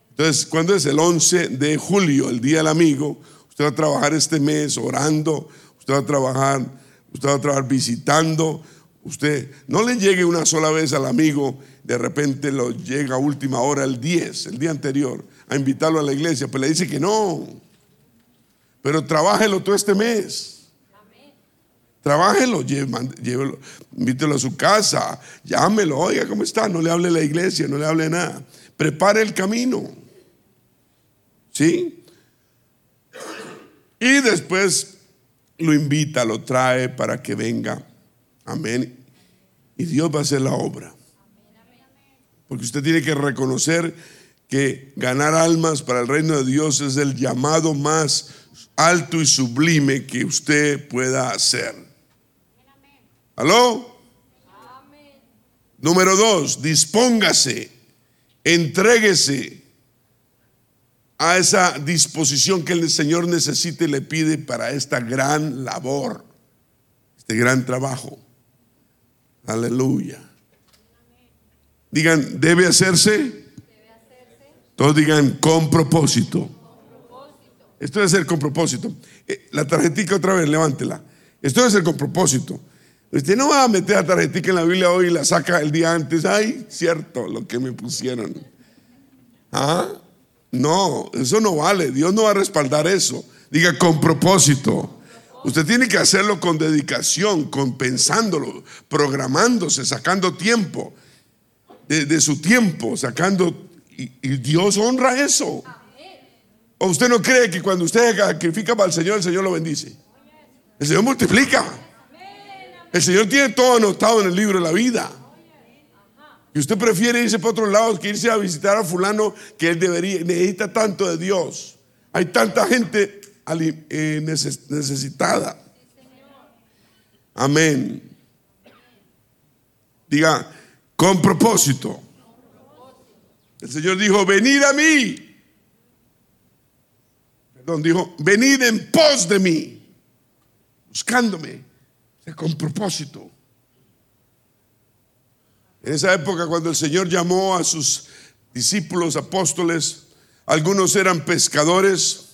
Entonces, cuando es el 11 de julio, el Día del Amigo, usted va a trabajar este mes orando, usted va a trabajar, usted va a trabajar visitando, usted no le llegue una sola vez al amigo, de repente lo llega a última hora, el 10, el día anterior, a invitarlo a la iglesia, pues le dice que no. Pero trabájelo todo este mes. Trabájelo, llévelo, invítelo a su casa, llámelo, oiga, ¿cómo está? No le hable a la iglesia, no le hable nada. Prepare el camino. ¿Sí? Y después lo invita, lo trae para que venga. Amén. Y Dios va a hacer la obra. Porque usted tiene que reconocer que ganar almas para el reino de Dios es el llamado más alto y sublime que usted pueda hacer. ¿Aló? Número dos, dispóngase, entréguese a esa disposición que el Señor necesita y le pide para esta gran labor, este gran trabajo. Aleluya. Digan, debe hacerse. Todos digan, con propósito. Esto debe ser con propósito. Eh, la tarjetita otra vez, levántela. Esto debe ser con propósito. Usted no va a meter la tarjetita en la Biblia hoy y la saca el día antes. Ay, cierto, lo que me pusieron. ¿Ah? No, eso no vale. Dios no va a respaldar eso. Diga con propósito. Usted tiene que hacerlo con dedicación, con pensándolo, programándose, sacando tiempo de, su tiempo, sacando. Y Dios honra eso. ¿O usted no cree que cuando usted sacrifica para el Señor, el Señor lo bendice? El Señor multiplica. El Señor tiene todo anotado en el libro de la vida. Y usted prefiere irse para otro lado que irse a visitar a fulano que él debería, necesita tanto de Dios. Hay tanta gente eh, necesitada. Amén. Diga, con propósito. El Señor dijo, venid a mí dijo, venid en pos de mí, buscándome, con propósito. En esa época cuando el Señor llamó a sus discípulos apóstoles, algunos eran pescadores,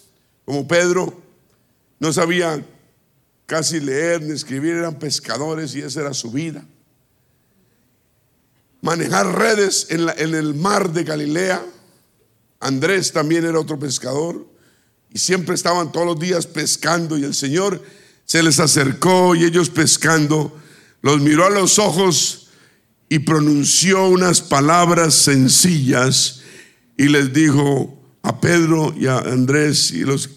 como Pedro, no sabía casi leer ni escribir, eran pescadores y esa era su vida. Manejar redes en, en el mar de Galilea. Andrés también era otro pescador y siempre estaban todos los días pescando y el Señor se les acercó y ellos pescando, los miró a los ojos y pronunció unas palabras sencillas y les dijo a Pedro y a Andrés y los,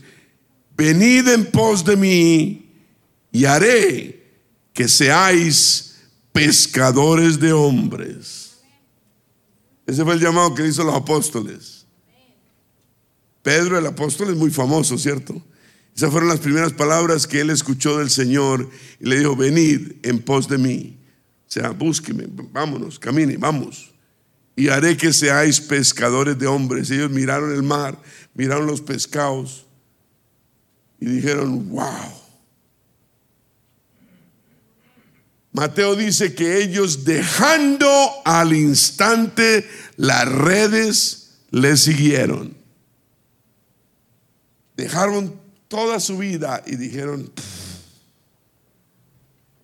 venid en pos de mí y haré que seáis pescadores de hombres. Ese fue el llamado que hizo los apóstoles. Pedro el apóstol es muy famoso, ¿cierto? Esas fueron las primeras palabras que él escuchó del Señor y le dijo, venid en pos de mí. O sea, búsqueme, vámonos, camine, vamos. Y haré que seáis pescadores de hombres. Ellos miraron el mar, miraron los pescados y dijeron, wow. Mateo dice que ellos dejando al instante las redes le siguieron dejaron toda su vida y dijeron,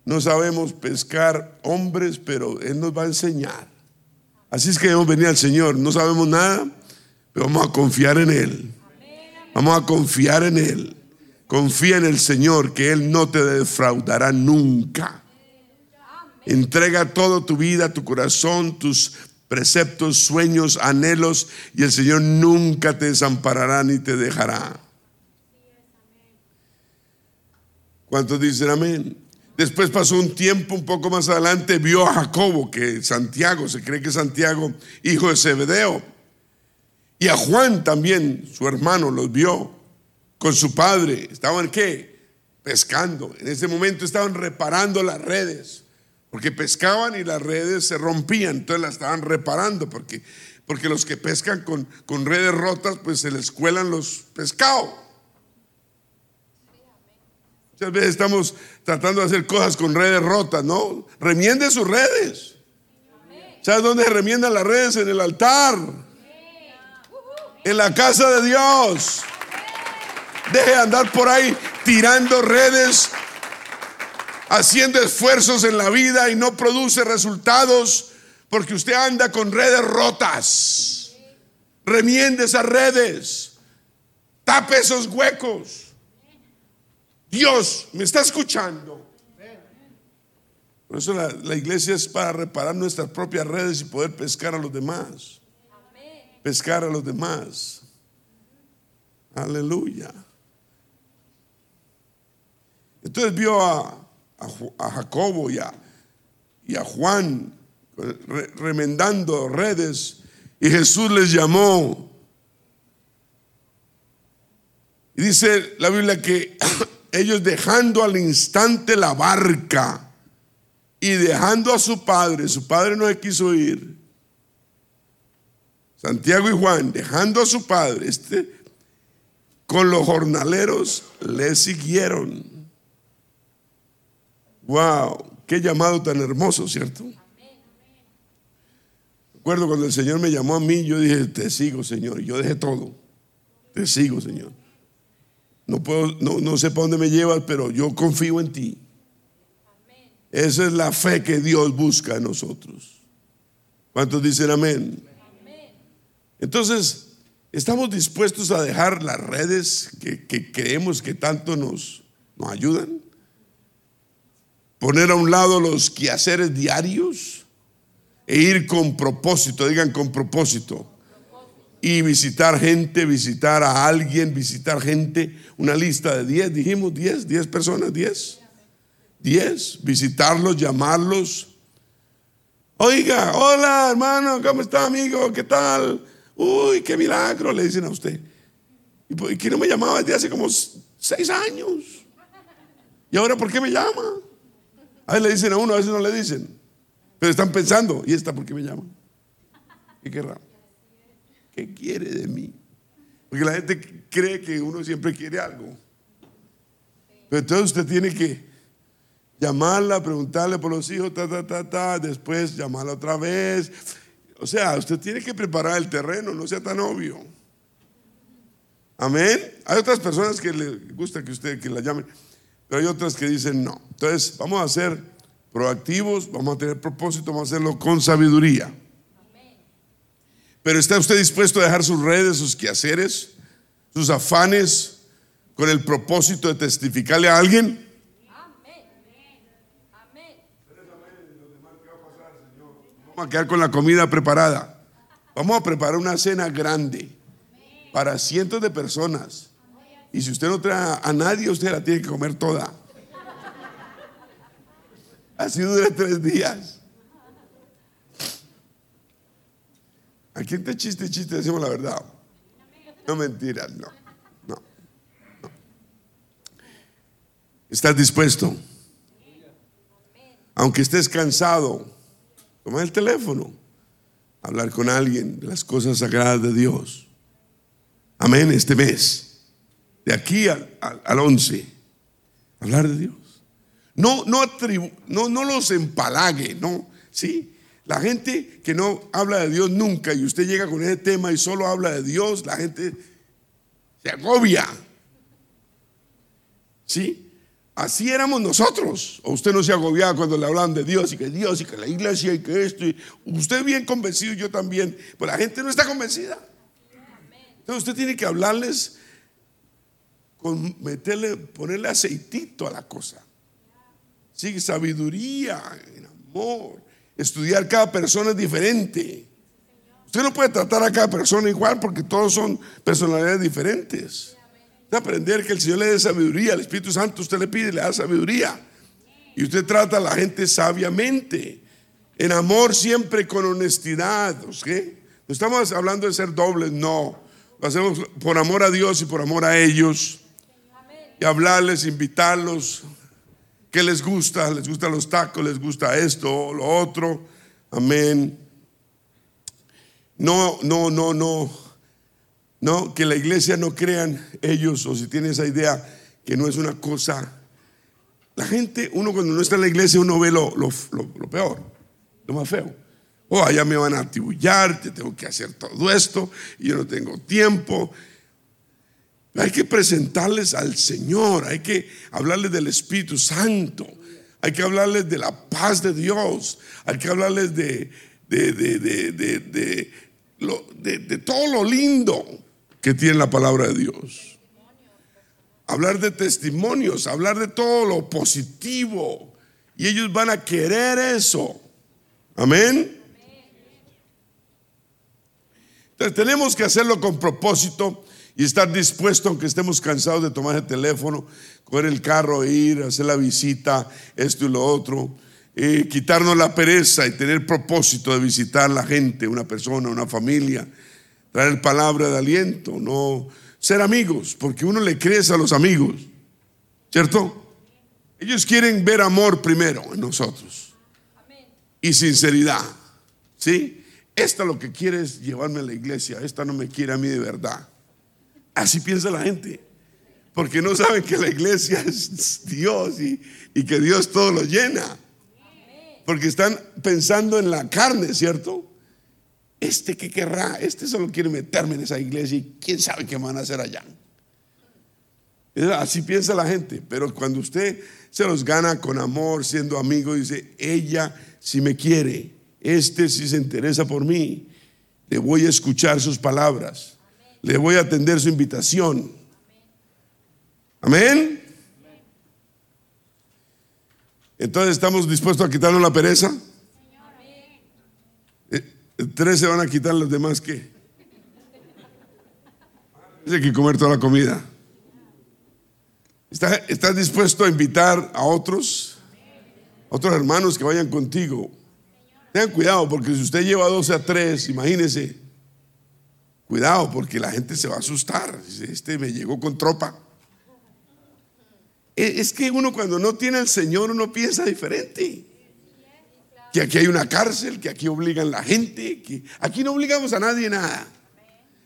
no sabemos pescar hombres, pero Él nos va a enseñar. Así es que debemos venir al Señor. No sabemos nada, pero vamos a confiar en Él. Vamos a confiar en Él. Confía en el Señor, que Él no te defraudará nunca. Entrega toda tu vida, tu corazón, tus preceptos, sueños, anhelos, y el Señor nunca te desamparará ni te dejará. ¿Cuántos dicen amén? Después pasó un tiempo un poco más adelante, vio a Jacobo, que Santiago, se cree que Santiago, hijo de Zebedeo. Y a Juan también, su hermano, los vio con su padre. ¿Estaban qué? Pescando. En ese momento estaban reparando las redes, porque pescaban y las redes se rompían, entonces las estaban reparando, porque, porque los que pescan con, con redes rotas, pues se les cuelan los pescados. Muchas veces estamos tratando de hacer cosas con redes rotas, ¿no? Remiende sus redes. ¿Sabes dónde se remiendan las redes? En el altar. En la casa de Dios. Deje de andar por ahí tirando redes, haciendo esfuerzos en la vida y no produce resultados porque usted anda con redes rotas. Remiende esas redes. Tape esos huecos. Dios me está escuchando. Por eso la, iglesia es para reparar nuestras propias redes y poder pescar a los demás. Pescar a los demás. Aleluya. Entonces vio a, Jacobo y a, Juan remendando redes Y Jesús les llamó. Y dice la Biblia que ellos dejando al instante la barca y dejando a su padre, su padre no se quiso ir. Santiago y Juan, dejando a su padre, este, con los jornaleros le siguieron. Wow, qué llamado tan hermoso, ¿cierto? Recuerdo cuando el Señor me llamó a mí, yo dije, te sigo, Señor. Yo dejé todo. Te sigo, Señor. No, puedo, no, no sé para dónde me llevas, pero yo confío en ti. Esa es la fe que Dios busca en nosotros. ¿Cuántos dicen amén? Entonces, estamos dispuestos a dejar las redes que, que creemos que tanto nos, nos ayudan. Poner a un lado los quehaceres diarios e ir con propósito, digan con propósito y visitar gente, visitar a alguien, visitar gente, una lista de 10, dijimos 10, 10 personas, 10. 10, visitarlos, llamarlos. Oiga, hola hermano, ¿cómo está amigo? ¿Qué tal? Uy, qué milagro, le dicen a usted. ¿Y por qué no me llamaba desde hace como 6 años? ¿Y ahora por qué me llama? A veces le dicen a uno, a veces no le dicen. Pero están pensando, ¿y esta por qué me llama? ¿Y qué raro? ¿Qué quiere de mí? Porque la gente cree que uno siempre quiere algo. Pero entonces usted tiene que llamarla, preguntarle por los hijos, ta, ta, ta, ta, después llamarla otra vez. O sea, usted tiene que preparar el terreno, no sea tan obvio. Amén. Hay otras personas que le gusta que usted que la llamen, pero hay otras que dicen no. Entonces, vamos a ser proactivos, vamos a tener propósito, vamos a hacerlo con sabiduría. Pero ¿está usted dispuesto a dejar sus redes, sus quehaceres, sus afanes con el propósito de testificarle a alguien? Vamos a quedar con la comida preparada. Vamos a preparar una cena grande para cientos de personas. Y si usted no trae a nadie, usted la tiene que comer toda. Así dura tres días. Aquí te chiste, chiste, decimos la verdad. No mentiras, no, no, ¿Estás dispuesto? Aunque estés cansado, toma el teléfono, hablar con alguien de las cosas sagradas de Dios. Amén, este mes, de aquí al, al, 11, hablar de Dios. No, no, no, no los empalague, no, ¿sí? La gente que no habla de Dios nunca y usted llega con ese tema y solo habla de Dios, la gente se agobia. ¿Sí? Así éramos nosotros. O usted no se agobiaba cuando le hablaban de Dios y que Dios y que la iglesia y que esto. Y usted bien convencido, yo también. Pero la gente no está convencida. Entonces usted tiene que hablarles meterle, ponerle aceitito a la cosa. Sí, sabiduría, amor. Estudiar cada persona es diferente. Usted no puede tratar a cada persona igual porque todos son personalidades diferentes. De aprender que el Señor le dé sabiduría, el Espíritu Santo usted le pide, le da sabiduría. Y usted trata a la gente sabiamente, en amor siempre con honestidad. No estamos hablando de ser dobles, no. Lo hacemos por amor a Dios y por amor a ellos. Y hablarles, invitarlos, ¿Qué les gusta? ¿Les gustan los tacos? ¿Les gusta esto lo otro? Amén. No, no, no, no. No, que la iglesia no crean ellos, o si tienen esa idea, que no es una cosa. La gente, uno cuando no está en la iglesia, uno ve lo, lo, peor, lo más feo. Oh, allá me van a atibullar, te tengo que hacer todo esto, y yo no tengo tiempo. Hay que presentarles al Señor, hay que hablarles del Espíritu Santo, hay que hablarles de la paz de Dios, hay que hablarles de, de, de, de todo lo lindo que tiene la palabra de Dios. Hablar de testimonios, hablar de todo lo positivo. Y ellos van a querer eso. Amén. Entonces tenemos que hacerlo con propósito y estar dispuesto, aunque estemos cansados de tomar el teléfono, coger el carro, ir, hacer la visita, esto y lo otro. quitarnos la pereza y tener propósito de visitar la gente, una persona, una familia, traer palabra de aliento, no ser amigos, porque uno le crece a los amigos, ¿cierto? Ellos quieren ver amor primero en nosotros y sinceridad, ¿sí? Esta lo que quiere es llevarme a la iglesia, esta no me quiere a mí de verdad. Así piensa la gente, porque no saben que la iglesia es Dios y, que Dios todo lo llena. Porque están pensando en la carne, ¿cierto? Este que querrá, este solo quiere meterme en esa iglesia y quién sabe qué van a hacer allá. Así piensa la gente, pero cuando usted se los gana con amor, siendo amigo, dice, ella si me quiere, este si se interesa por mí, le voy a escuchar sus palabras, le voy a atender su invitación. Amén. Entonces, ¿estamos dispuestos a quitarnos la pereza? Eh, tres se van a quitar los demás que. Hay que comer toda la comida. ¿Estás dispuesto a invitar a otros? otros hermanos que vayan contigo. Tengan cuidado, porque si usted lleva 12 a 3, imagínese. Cuidado, porque la gente se va a asustar. Este me llegó con tropa. E, es que uno cuando no tiene al Señor, uno piensa diferente. Que aquí hay una cárcel, que aquí obligan la gente, que aquí no obligamos a nadie nada.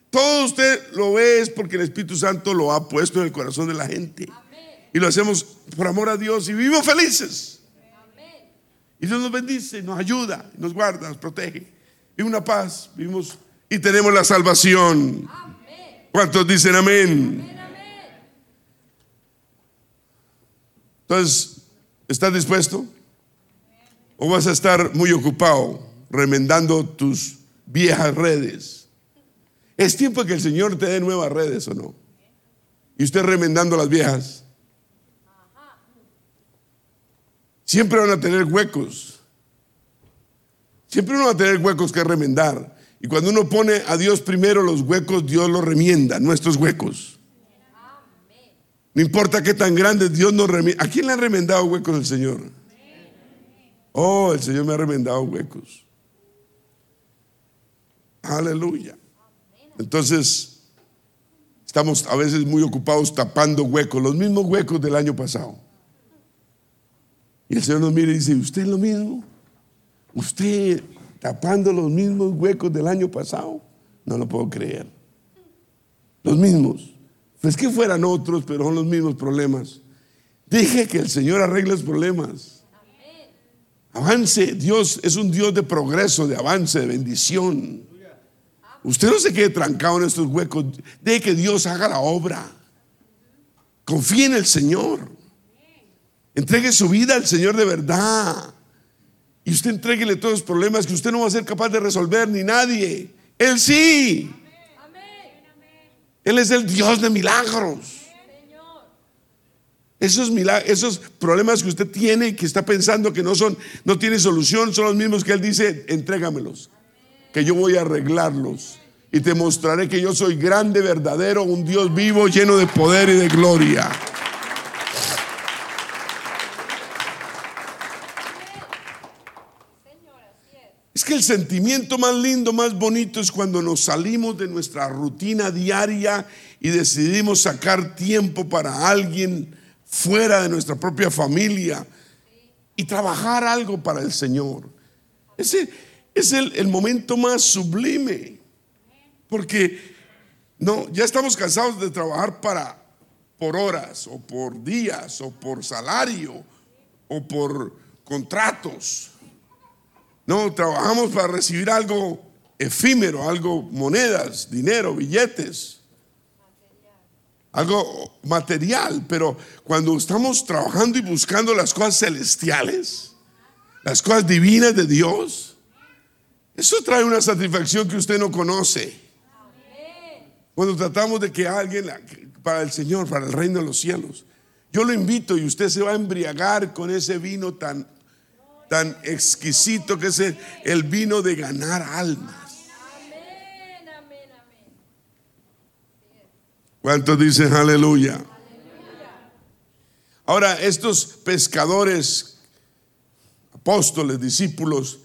Todo usted lo ve es porque el Espíritu Santo lo ha puesto en el corazón de la gente. Y lo hacemos por amor a Dios y vivimos felices. Y Dios nos bendice, nos ayuda, nos guarda, nos protege. Y una paz, vivimos y tenemos la salvación. ¿Cuántos dicen amén? Entonces, ¿estás dispuesto? ¿O vas a estar muy ocupado remendando tus viejas redes? Es tiempo que el Señor te dé nuevas redes o no. Y usted remendando las viejas. Siempre van a tener huecos. Siempre uno va a tener huecos que remendar. Y cuando uno pone a Dios primero, los huecos, Dios los remienda, nuestros huecos. No importa qué tan grande, Dios nos remienda. ¿A quién le ha remendado huecos el Señor? Oh, el Señor me ha remendado huecos. Aleluya. Entonces, estamos a veces muy ocupados tapando huecos, los mismos huecos del año pasado. Y el Señor nos mira y dice, ¿usted es lo mismo? ¿Usted tapando los mismos huecos del año pasado? No lo puedo creer. Los mismos. Pues que fueran otros, pero son los mismos problemas. Dije que el Señor arregle los problemas. Avance, Dios es un Dios de progreso, de avance, de bendición. Usted no se quede trancado en estos huecos. Deje que Dios haga la obra. Confíe en el Señor. Entregue su vida al Señor de verdad. Y usted entreguele todos los problemas que usted no va a ser capaz de resolver ni nadie. Él sí. Él es el Dios de milagros. Esos, esos problemas que usted tiene que está pensando que no son, no tiene solución, son los mismos que Él dice, entrégamelos, que yo voy a arreglarlos y te mostraré que yo soy grande, verdadero, un Dios vivo, lleno de poder y de gloria. Es que el sentimiento más lindo, más bonito es cuando nos salimos de nuestra rutina diaria y decidimos sacar tiempo para alguien fuera de nuestra propia familia y trabajar algo para el Señor. Ese es el, momento más sublime. Porque no, ya estamos cansados de trabajar para por horas o por días o por salario o por contratos. No, trabajamos para recibir algo efímero, algo monedas, dinero, billetes, algo material, pero cuando estamos trabajando y buscando las cosas celestiales, las cosas divinas de Dios, eso trae una satisfacción que usted no conoce. Cuando tratamos de que alguien, para el Señor, para el reino de los cielos, yo lo invito y usted se va a embriagar con ese vino tan tan exquisito que es el, vino de ganar almas. ¿Cuántos dicen aleluya? Ahora, estos pescadores, apóstoles, discípulos.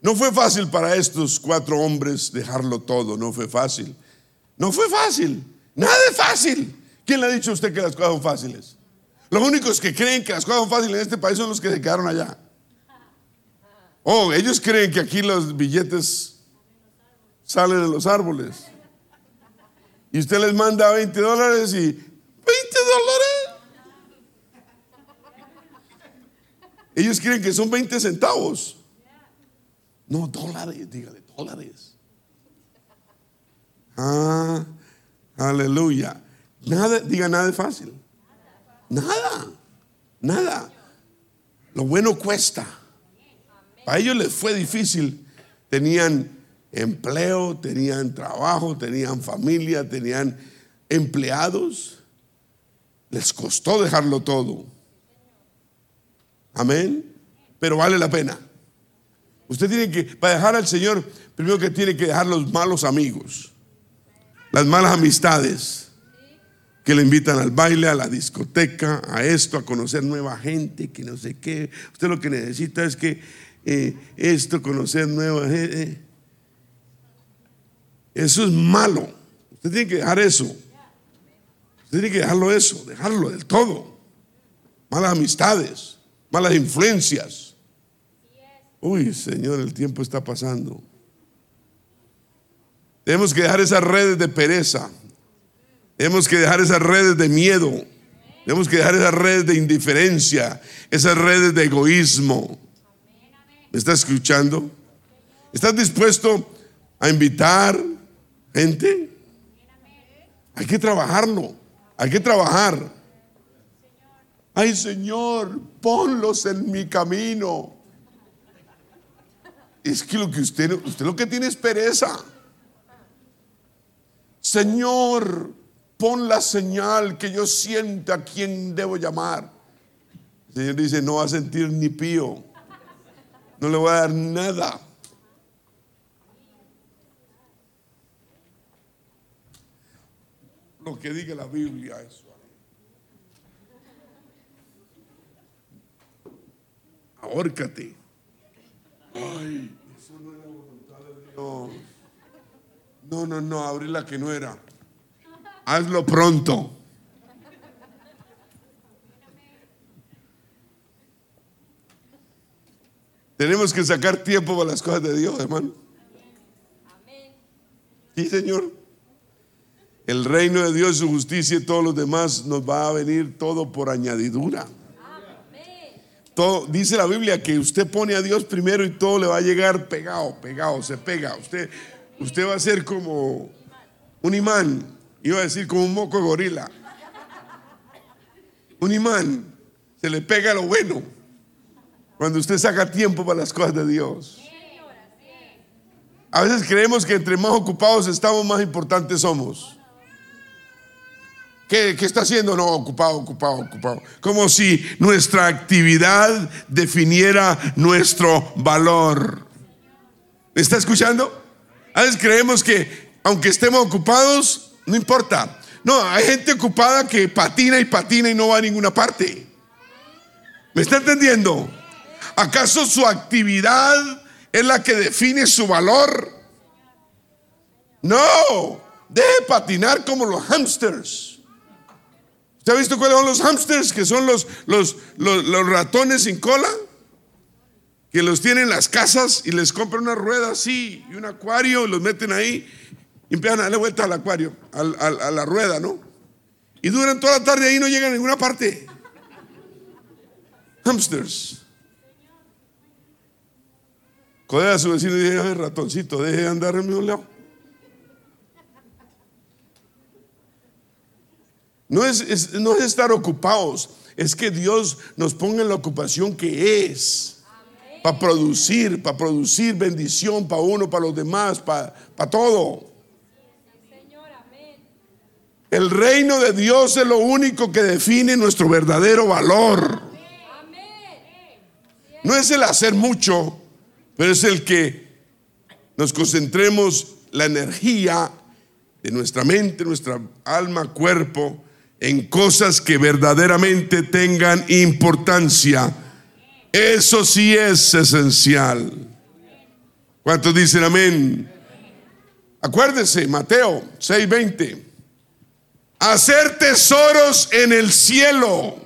No fue fácil para estos cuatro hombres dejarlo todo, no fue fácil. No fue fácil, nada es fácil. ¿Quién le ha dicho a usted que las cosas son fáciles? Los únicos que creen que las cosas son fáciles en este país son los que se quedaron allá. Oh, ellos creen que aquí los billetes salen de los árboles. Y usted les manda 20 dólares y 20 dólares. Ellos creen que son 20 centavos. No, dólares, dígale, dólares. Ah, aleluya. Nada, diga nada de fácil. Nada, nada. Lo bueno cuesta. Para ellos les fue difícil. Tenían empleo, tenían trabajo, tenían familia, tenían empleados. Les costó dejarlo todo. Amén. Pero vale la pena. Usted tiene que, para dejar al Señor, primero que tiene que dejar los malos amigos, las malas amistades que le invitan al baile, a la discoteca, a esto, a conocer nueva gente, que no sé qué. Usted lo que necesita es que esto, conocer nueva gente. Eso es malo. Usted tiene que dejar eso. Usted tiene que dejarlo eso, dejarlo del todo. Malas amistades, malas influencias. Uy, Señor, el tiempo está pasando. Tenemos que dejar esas redes de pereza. Tenemos que dejar esas redes de miedo. Tenemos que dejar esas redes de indiferencia, esas redes de egoísmo. ¿Me estás escuchando? ¿Estás dispuesto a invitar gente? Hay que trabajarlo. Hay que trabajar. Ay Señor, ponlos en mi camino. Es que lo que usted, usted lo que tiene es pereza. Señor, pon la señal que yo sienta a quien debo llamar. El Señor dice, no va a sentir ni pío. No le voy a dar nada. Lo que diga la Biblia eso. Ahórcate. Ay, eso no era voluntad de Dios. No, no, no, abrí la que no era. Hazlo pronto. Tenemos que sacar tiempo para las cosas de Dios, hermano. Sí, Señor. El reino de Dios, su justicia y todos los demás nos va a venir todo por añadidura. Todo, dice la Biblia que usted pone a Dios primero y todo le va a llegar pegado, pegado, se pega. Usted, usted va a ser como un imán, iba a decir como un moco de gorila. Un imán, se le pega lo bueno cuando usted saca tiempo para las cosas de Dios. A veces creemos que entre más ocupados estamos, más importantes somos. ¿Qué, está haciendo? No, ocupado, ocupado, ocupado. Como si nuestra actividad definiera nuestro valor. ¿Me está escuchando? A veces creemos que aunque estemos ocupados, no importa. No, hay gente ocupada que patina y patina y no va a ninguna parte. ¿Me está entendiendo? ¿Acaso su actividad es la que define su valor? No, deje patinar como los hamsters. ¿Usted ha visto cuáles son los hamsters? Que son los, los, los, ratones sin cola. Que los tienen en las casas y les compran una rueda así y un acuario y los meten ahí y empiezan a darle vuelta al acuario, a la rueda, ¿no? Y duran toda la tarde ahí y no llegan a ninguna parte. Hamsters. Codea a su vecino y dice, ratoncito, deje de andar en mi lado. No es, no es estar ocupados, es que Dios nos ponga en la ocupación que es. Para producir, para producir bendición para uno, para los demás, para, para todo. El reino de Dios es lo único que define nuestro verdadero valor. No es el hacer mucho, pero es el que nos concentremos la energía de nuestra mente, nuestra alma, cuerpo, en cosas que verdaderamente tengan importancia. Eso sí es esencial. ¿Cuántos dicen amén? Acuérdese, Mateo 6:20. Hacer tesoros en el cielo,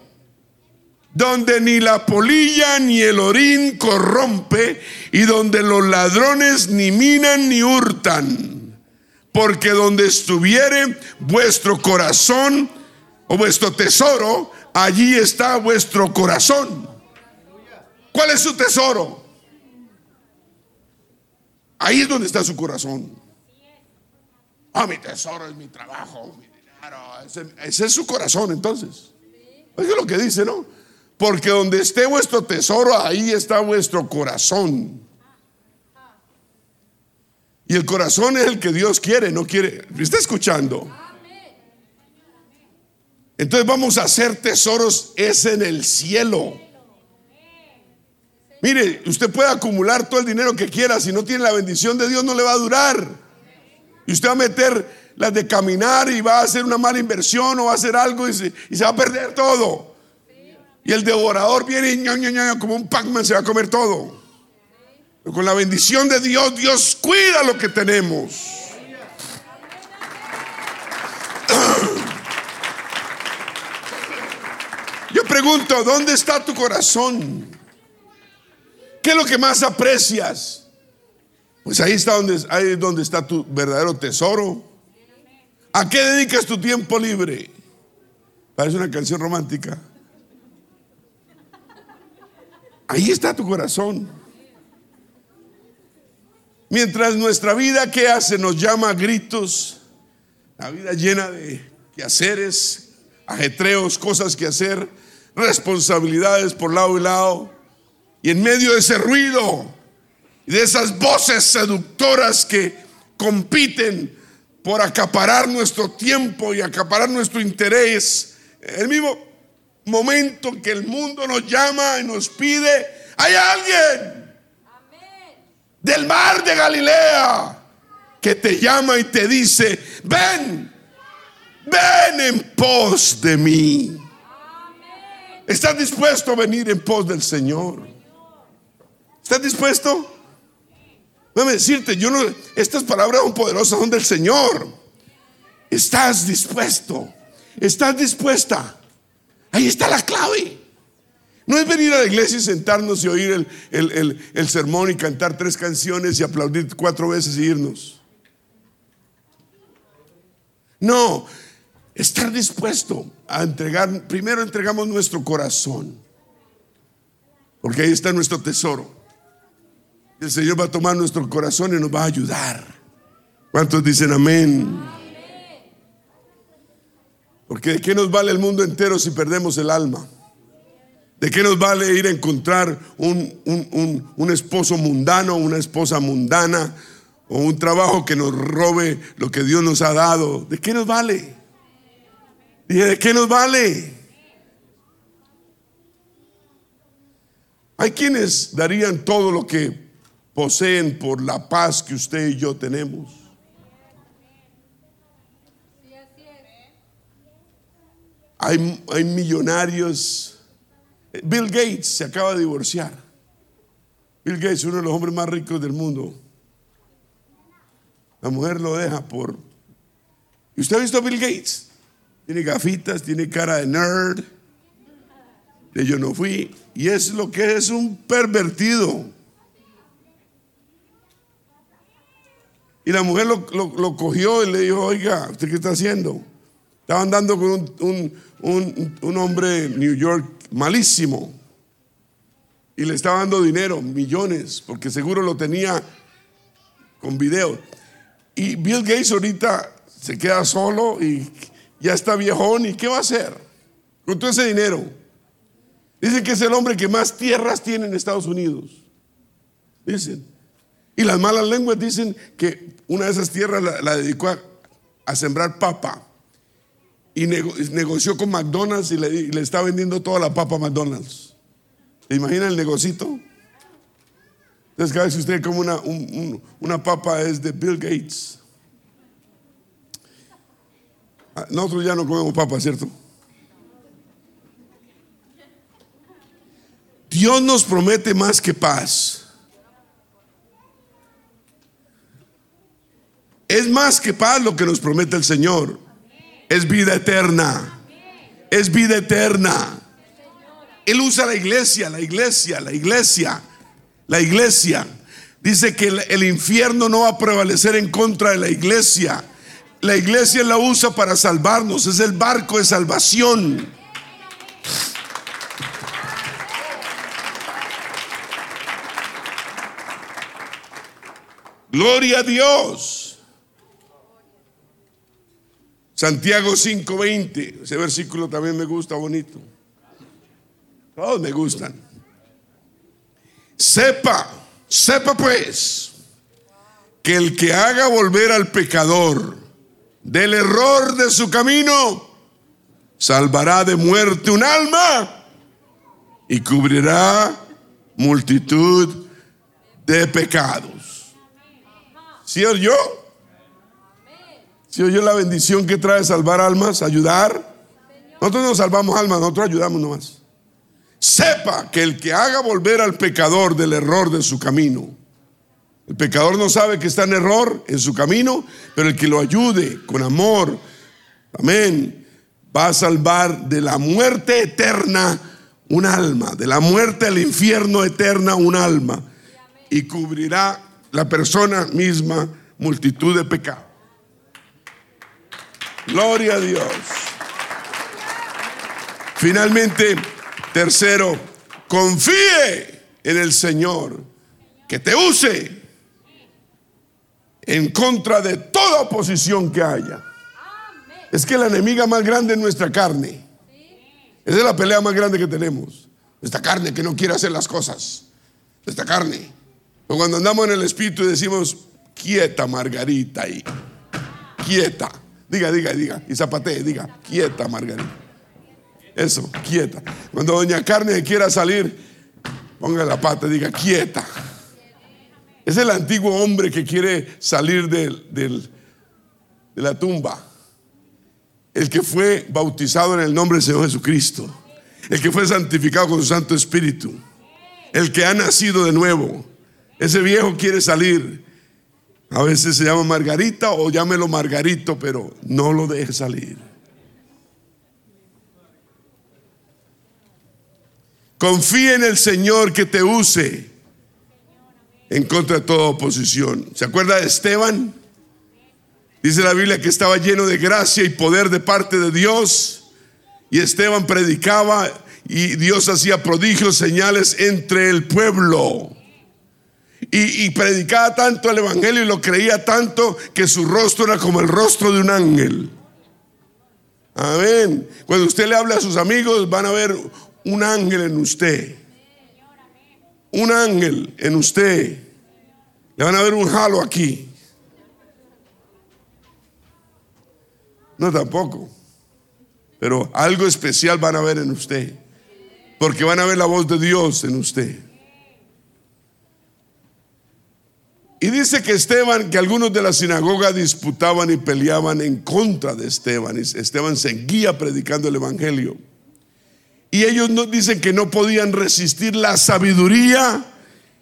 donde ni la polilla ni el orín corrompe, y donde los ladrones ni minan ni hurtan. Porque donde estuviere vuestro corazón o vuestro tesoro, allí está vuestro corazón. ¿Cuál es su tesoro? Ahí es donde está su corazón. Ah, mi tesoro es mi trabajo, mi dinero. Ese, es su corazón entonces. Es lo que dice, ¿no? Porque donde esté vuestro tesoro, ahí está vuestro corazón. Y el corazón es el que Dios quiere, no quiere. ¿Me está escuchando? Entonces vamos a hacer tesoros es en el cielo. Mire, usted puede acumular todo el dinero que quiera, si no tiene la bendición de Dios no le va a durar. Y usted va a meter las de caminar y va a hacer una mala inversión o va a hacer algo y se, va a perder todo. Y el devorador viene y como un Pac-Man se va a comer todo. Pero con la bendición de Dios, Dios cuida lo que tenemos. Yo pregunto, ¿dónde está tu corazón? ¿Qué es lo que más aprecias? Pues ahí está donde, ahí donde está tu verdadero tesoro. ¿A qué dedicas tu tiempo libre? Parece una canción romántica. Ahí está tu corazón. Mientras nuestra vida, ¿qué hace? Nos llama a gritos. La vida llena de quehaceres, ajetreos, cosas que hacer, responsabilidades por lado y lado. Y en medio de ese ruido y de esas voces seductoras que compiten por acaparar nuestro tiempo y acaparar nuestro interés, el mismo momento que el mundo nos llama y nos pide, hay alguien del mar de Galilea que te llama y te dice, ven, ven en pos de mí. ¿Estás dispuesto a venir en pos del Señor? ¿Estás dispuesto? Déjame decirte, yo no, estas palabras son poderosas, son del Señor. ¿Estás dispuesto? ¿Estás dispuesta? Ahí está la clave. No es venir a la iglesia y sentarnos y oír el, el, sermón y cantar tres canciones y aplaudir cuatro veces y irnos. No, estar dispuesto a entregar, primero entregamos nuestro corazón, porque ahí está nuestro tesoro. El Señor va a tomar nuestro corazón y nos va a ayudar. ¿Cuántos dicen amén? Porque ¿de qué nos vale el mundo entero si perdemos el alma? ¿De qué nos vale ir a encontrar un, un esposo mundano, una esposa mundana o un trabajo que nos robe lo que Dios nos ha dado? ¿De qué nos vale? Dije, ¿de qué nos vale? Hay quienes darían todo lo que poseen por la paz que usted y yo tenemos. Hay, hay millonarios. Bill Gates se acaba de divorciar. Bill Gates, uno de los hombres más ricos del mundo. La mujer lo deja por... ¿Y usted ha visto a Bill Gates? Tiene gafitas, tiene cara de nerd. De yo no fui. Y es lo que es un pervertido. Y la mujer lo, cogió y le dijo, oiga, ¿usted qué está haciendo? Estaba andando con un, hombre de New York malísimo. Y le estaba dando dinero, millones, porque seguro lo tenía con video. Y Bill Gates ahorita se queda solo y ya está viejón. ¿Y qué va a hacer con todo ese dinero? Dicen que es el hombre que más tierras tiene en Estados Unidos. Dicen. Y las malas lenguas dicen que una de esas tierras la, dedicó a, sembrar papa. Y negoció con McDonald's y le, está vendiendo toda la papa a McDonald's. ¿Se imagina el negocito? Entonces cada vez que usted come una, una papa es de Bill Gates. Ah, nosotros ya no comemos papa, ¿cierto? Dios nos promete más que paz. Es más que paz lo que nos promete el Señor. Es vida eterna. Es vida eterna. Él usa la iglesia, la iglesia, la iglesia, la iglesia. Dice que el, infierno no va a prevalecer en contra de la iglesia. La iglesia la usa para salvarnos. Es el barco de salvación. Gloria a Dios. Santiago 5:20. Ese versículo también me gusta, bonito. Todos me gustan. Sepa, sepa pues, que el que haga volver al pecador del error de su camino, salvará de muerte un alma y cubrirá multitud de pecados. ¿Sí yo? ¿Sí oyó la bendición que trae salvar almas, ayudar? Nosotros no salvamos almas, nosotros ayudamos nomás sepa que el que haga volver al pecador del error de su camino, el pecador no sabe que está en error en su camino, pero el que lo ayude con amor, amén, va a salvar de la muerte eterna un alma, de la muerte al infierno eterna un alma, y cubrirá la persona misma multitud de pecados. Gloria a Dios. Finalmente, Tercero, confíe en el Señor, que te use en contra de toda oposición que haya. Es que la enemiga más grande es nuestra carne. Esa es la pelea más grande que tenemos. Esta carne que no quiere hacer las cosas. Esta carne. Pero cuando andamos en el Espíritu decimos, quieta Margarita y quieta. Diga, diga, diga. Y zapatee, diga, quieta Margarita. Eso, quieta. Cuando doña Carne quiera salir, ponga la pata diga, quieta. Es el antiguo hombre que quiere salir de la tumba. El que fue bautizado en el nombre del Señor Jesucristo. El que fue santificado con su Santo Espíritu. El que ha nacido de nuevo. Ese viejo quiere salir. A veces se llama Margarita o llámelo Margarito, pero no lo deje salir. Confía en el Señor que te use en contra de toda oposición. ¿Se acuerda de Esteban? Dice la Biblia que estaba lleno de gracia y poder de parte de Dios. Y Esteban predicaba y Dios hacía prodigios, señales entre el pueblo. Y, predicaba tanto el Evangelio y lo creía tanto que su rostro era como el rostro de un ángel. Amén. Cuando usted le habla a sus amigos, van a ver un ángel en usted. Un ángel en usted. Le van a ver un jalo aquí. No tampoco. Pero algo especial van a ver en usted. Porque van a ver la voz de Dios en usted. Y dice que Esteban, que algunos de la sinagoga disputaban y peleaban en contra de Esteban. Y Esteban seguía predicando el Evangelio. Y ellos nos dicen que no podían resistir la sabiduría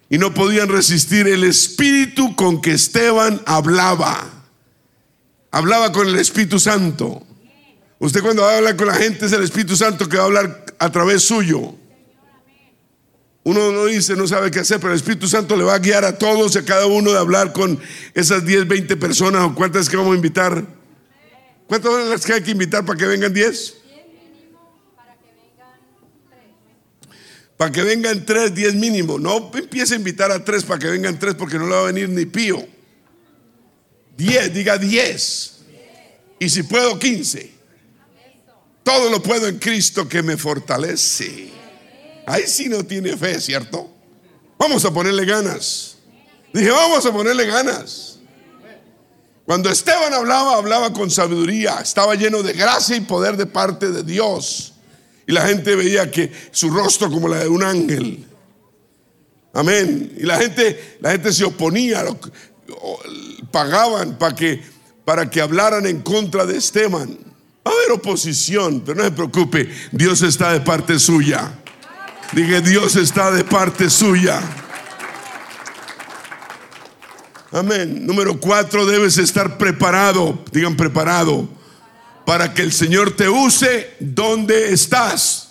y no podían resistir el espíritu con que Esteban hablaba. Hablaba con el Espíritu Santo. Usted cuando habla con la gente es el Espíritu Santo que va a hablar a través suyo. Uno no dice, no sabe qué hacer, pero el Espíritu Santo le va a guiar a todos y a cada uno de hablar con esas 10, 20 personas o cuántas que vamos a invitar. ¿Cuántas las que hay que invitar para que vengan 10? Para que vengan tres, diez mínimo. No empiece a invitar a tres para que vengan tres porque no le va a venir ni pío. Diez, diga diez. Y si puedo, quince. Todo lo puedo en Cristo que me fortalece. Ahí sí no tiene fe, ¿cierto? Vamos a ponerle ganas. Dije, vamos a ponerle ganas. Cuando Esteban hablaba, hablaba con sabiduría, estaba lleno de gracia y poder de parte de Dios. Y la gente veía que su rostro como la de un ángel. Amén. Y la gente, la gente se oponía, pagaban para que, para que hablaran en contra de Esteban. Va a haber oposición, pero no se preocupe, Dios está de parte suya. Dije, Dios está de parte suya. Amén. Número cuatro, debes estar preparado, digan preparado, para que el Señor te use donde estás.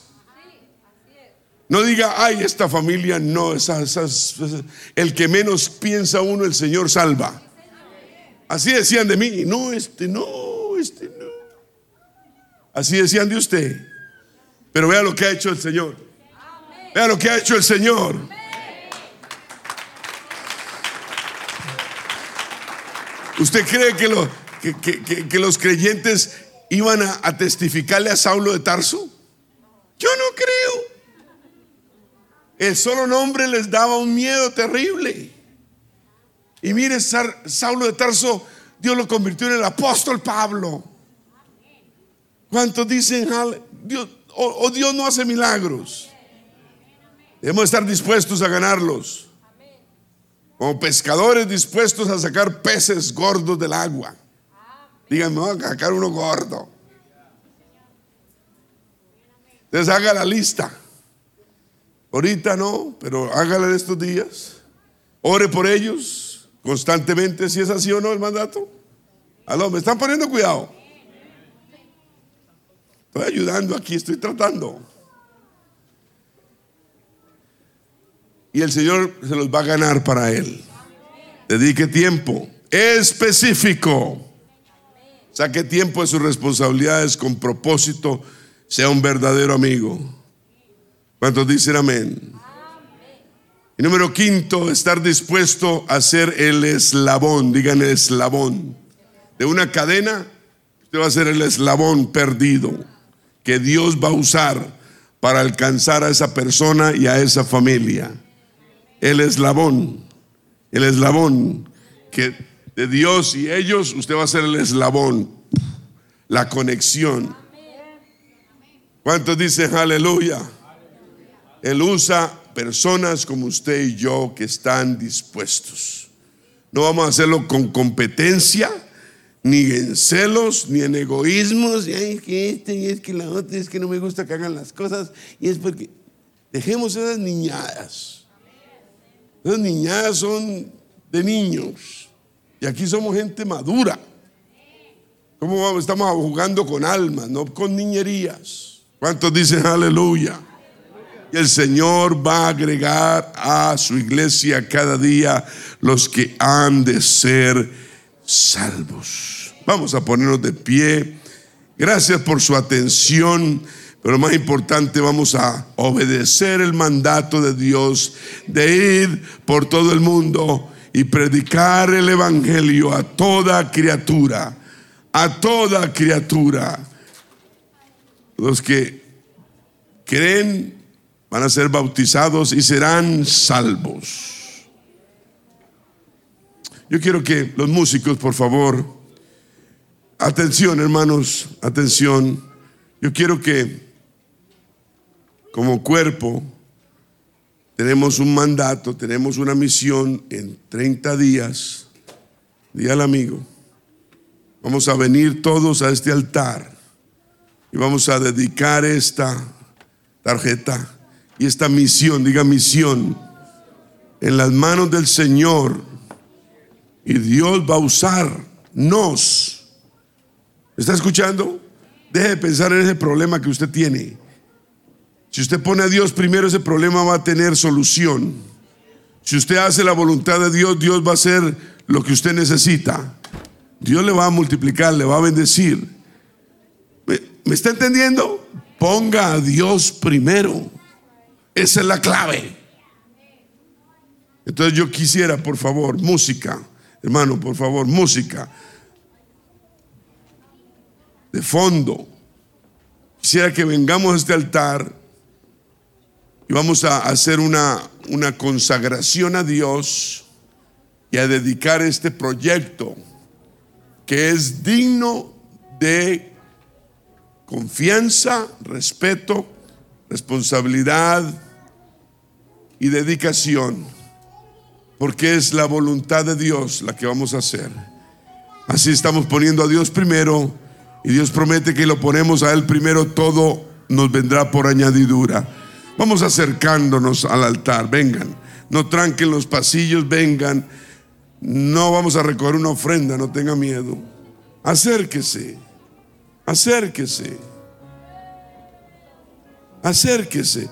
No diga, ay, esta familia no, el que menos piensa uno, el Señor salva. Así decían de mí, no, este no, este no. Así decían de usted. Pero vea lo que ha hecho el Señor. Vea lo que ha hecho el Señor. ¿Usted cree que, los creyentes iban a, testificarle a Saulo de Tarso? Yo no creo. El solo nombre les daba un miedo terrible. Y mire, Saulo de Tarso, Dios lo convirtió en el apóstol Pablo. ¿Cuántos dicen, o Dios no hace milagros? Debemos estar dispuestos a ganarlos. Como pescadores dispuestos a sacar peces gordos del agua. Díganme, a sacar uno gordo. Entonces haga la lista. Ahorita no, pero hágala en estos días. Ore por ellos constantemente, si es así o no el mandato. Aló, me están poniendo cuidado. Estoy ayudando aquí, estoy tratando. Y el Señor se los va a ganar para Él. Dedique tiempo específico. Saque tiempo de sus responsabilidades con propósito. Sea un verdadero amigo. ¿Cuántos dicen amén? Y número quinto, estar dispuesto a ser el eslabón. Digan eslabón. De una cadena, usted va a ser el eslabón perdido que Dios va a usar para alcanzar a esa persona y a esa familia el eslabón, el eslabón que de Dios y ellos, usted va a ser el eslabón, la conexión. ¿Cuántos dicen aleluya? Él usa personas como usted y yo que están dispuestos. No vamos a hacerlo con competencia, ni en celos, ni en egoísmos. Y es que este, y es que la otra, es que no me gusta que hagan las cosas. Y es porque dejemos esas niñadas. Esas niñadas son de niños. Y aquí somos gente madura. ¿Cómo vamos? Estamos jugando con almas, no con niñerías. ¿Cuántos dicen aleluya? Y el Señor va a agregar a su iglesia cada día los que han de ser salvos. Vamos a ponernos de pie. Gracias por su atención. Pero más importante, vamos a obedecer el mandato de Dios de ir por todo el mundo y predicar el Evangelio a toda criatura, a toda criatura. Los que creen van a ser bautizados y serán salvos. Yo quiero que los músicos, por favor, atención hermanos, atención. Yo quiero que como cuerpo tenemos un mandato, tenemos una misión en 30 días. Día al amigo, vamos a venir todos a este altar y vamos a dedicar esta tarjeta y esta misión, diga misión, en las manos del Señor. Y Dios va a usarnos. ¿Está escuchando? Deje de pensar en ese problema que usted tiene. Si usted pone a Dios primero, ese problema va a tener solución. Si usted hace la voluntad de Dios, Dios va a hacer lo que usted necesita. Dios le va a multiplicar, le va a bendecir. ¿Me, está entendiendo? Ponga a Dios primero. Esa es la clave. Entonces yo quisiera, por favor, música. Hermano, por favor, música. De fondo. Quisiera que vengamos a este altar y vamos a hacer una, una consagración a Dios y a dedicar este proyecto que es digno de confianza, respeto, responsabilidad y dedicación, porque es la voluntad de Dios la que vamos a hacer. Así estamos poniendo a Dios primero y Dios promete que lo ponemos a Él primero, todo nos vendrá por añadidura. Vamos acercándonos al altar, vengan. No tranquen los pasillos, vengan. No vamos a recoger una ofrenda, no tenga miedo. Acérquese, acérquese, acérquese.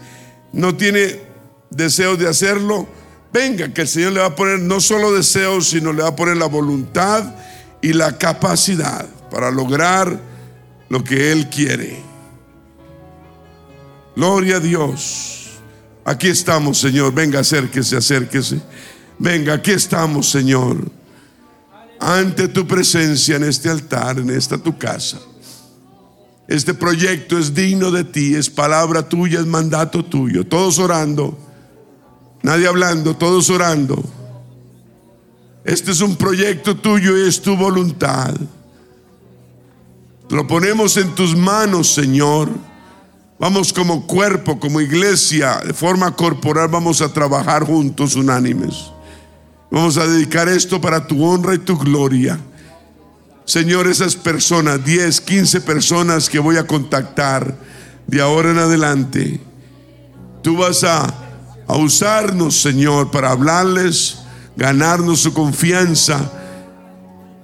No tiene deseos de hacerlo, venga, que el Señor le va a poner no solo deseos, sino le va a poner la voluntad y la capacidad para lograr lo que Él quiere. Gloria a Dios. Aquí estamos, Señor. Venga, acérquese, acérquese. Venga, aquí estamos, Señor. Ante tu presencia en este altar, en esta tu casa. Este proyecto es digno de ti, es palabra tuya, es mandato tuyo. Todos orando, nadie hablando, todos orando. Este es un proyecto tuyo y es tu voluntad. Lo ponemos en tus manos, Señor. Vamos como cuerpo, como iglesia, de forma corporal, vamos a trabajar juntos, unánimes. Vamos a dedicar esto para tu honra y tu gloria. Señor, esas personas, 10, 15 personas que voy a contactar de ahora en adelante, tú vas a, a usarnos, Señor, para hablarles, ganarnos su confianza,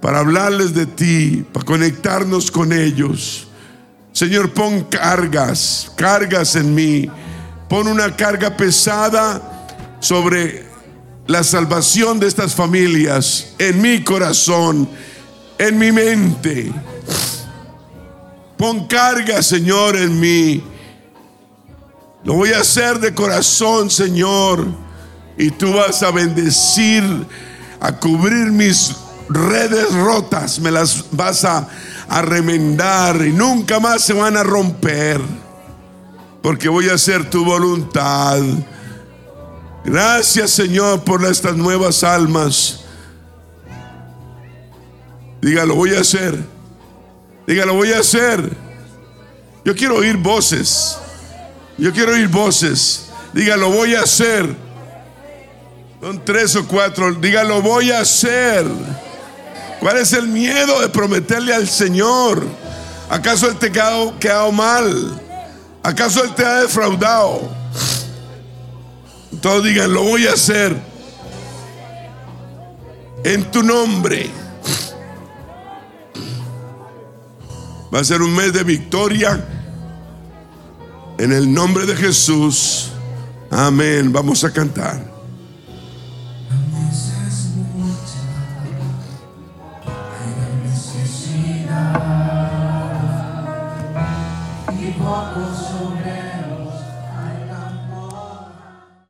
para hablarles de ti, para conectarnos con ellos Señor, pon cargas, cargas en mí. Pon una carga pesada sobre la salvación de estas familias en mi corazón, en mi mente. Pon carga, Señor, en mí. Lo voy a hacer de corazón, Señor. Y tú vas a bendecir, a cubrir mis redes rotas. Me las vas a a remendar y nunca más se van a romper. Porque voy a hacer tu voluntad. Gracias Señor por estas nuevas almas. Dígalo, voy a hacer. Dígalo, voy a hacer. Yo quiero oír voces. Yo quiero oír voces. Dígalo, voy a hacer. Son tres o cuatro. Dígalo, voy a hacer. ¿Cuál es el miedo de prometerle al Señor? ¿Acaso Él te ha quedado, mal? ¿Acaso Él te ha defraudado? Todos digan, lo voy a hacer en tu nombre. Va a ser un mes de victoria en el nombre de Jesús. Amén. Vamos a cantar.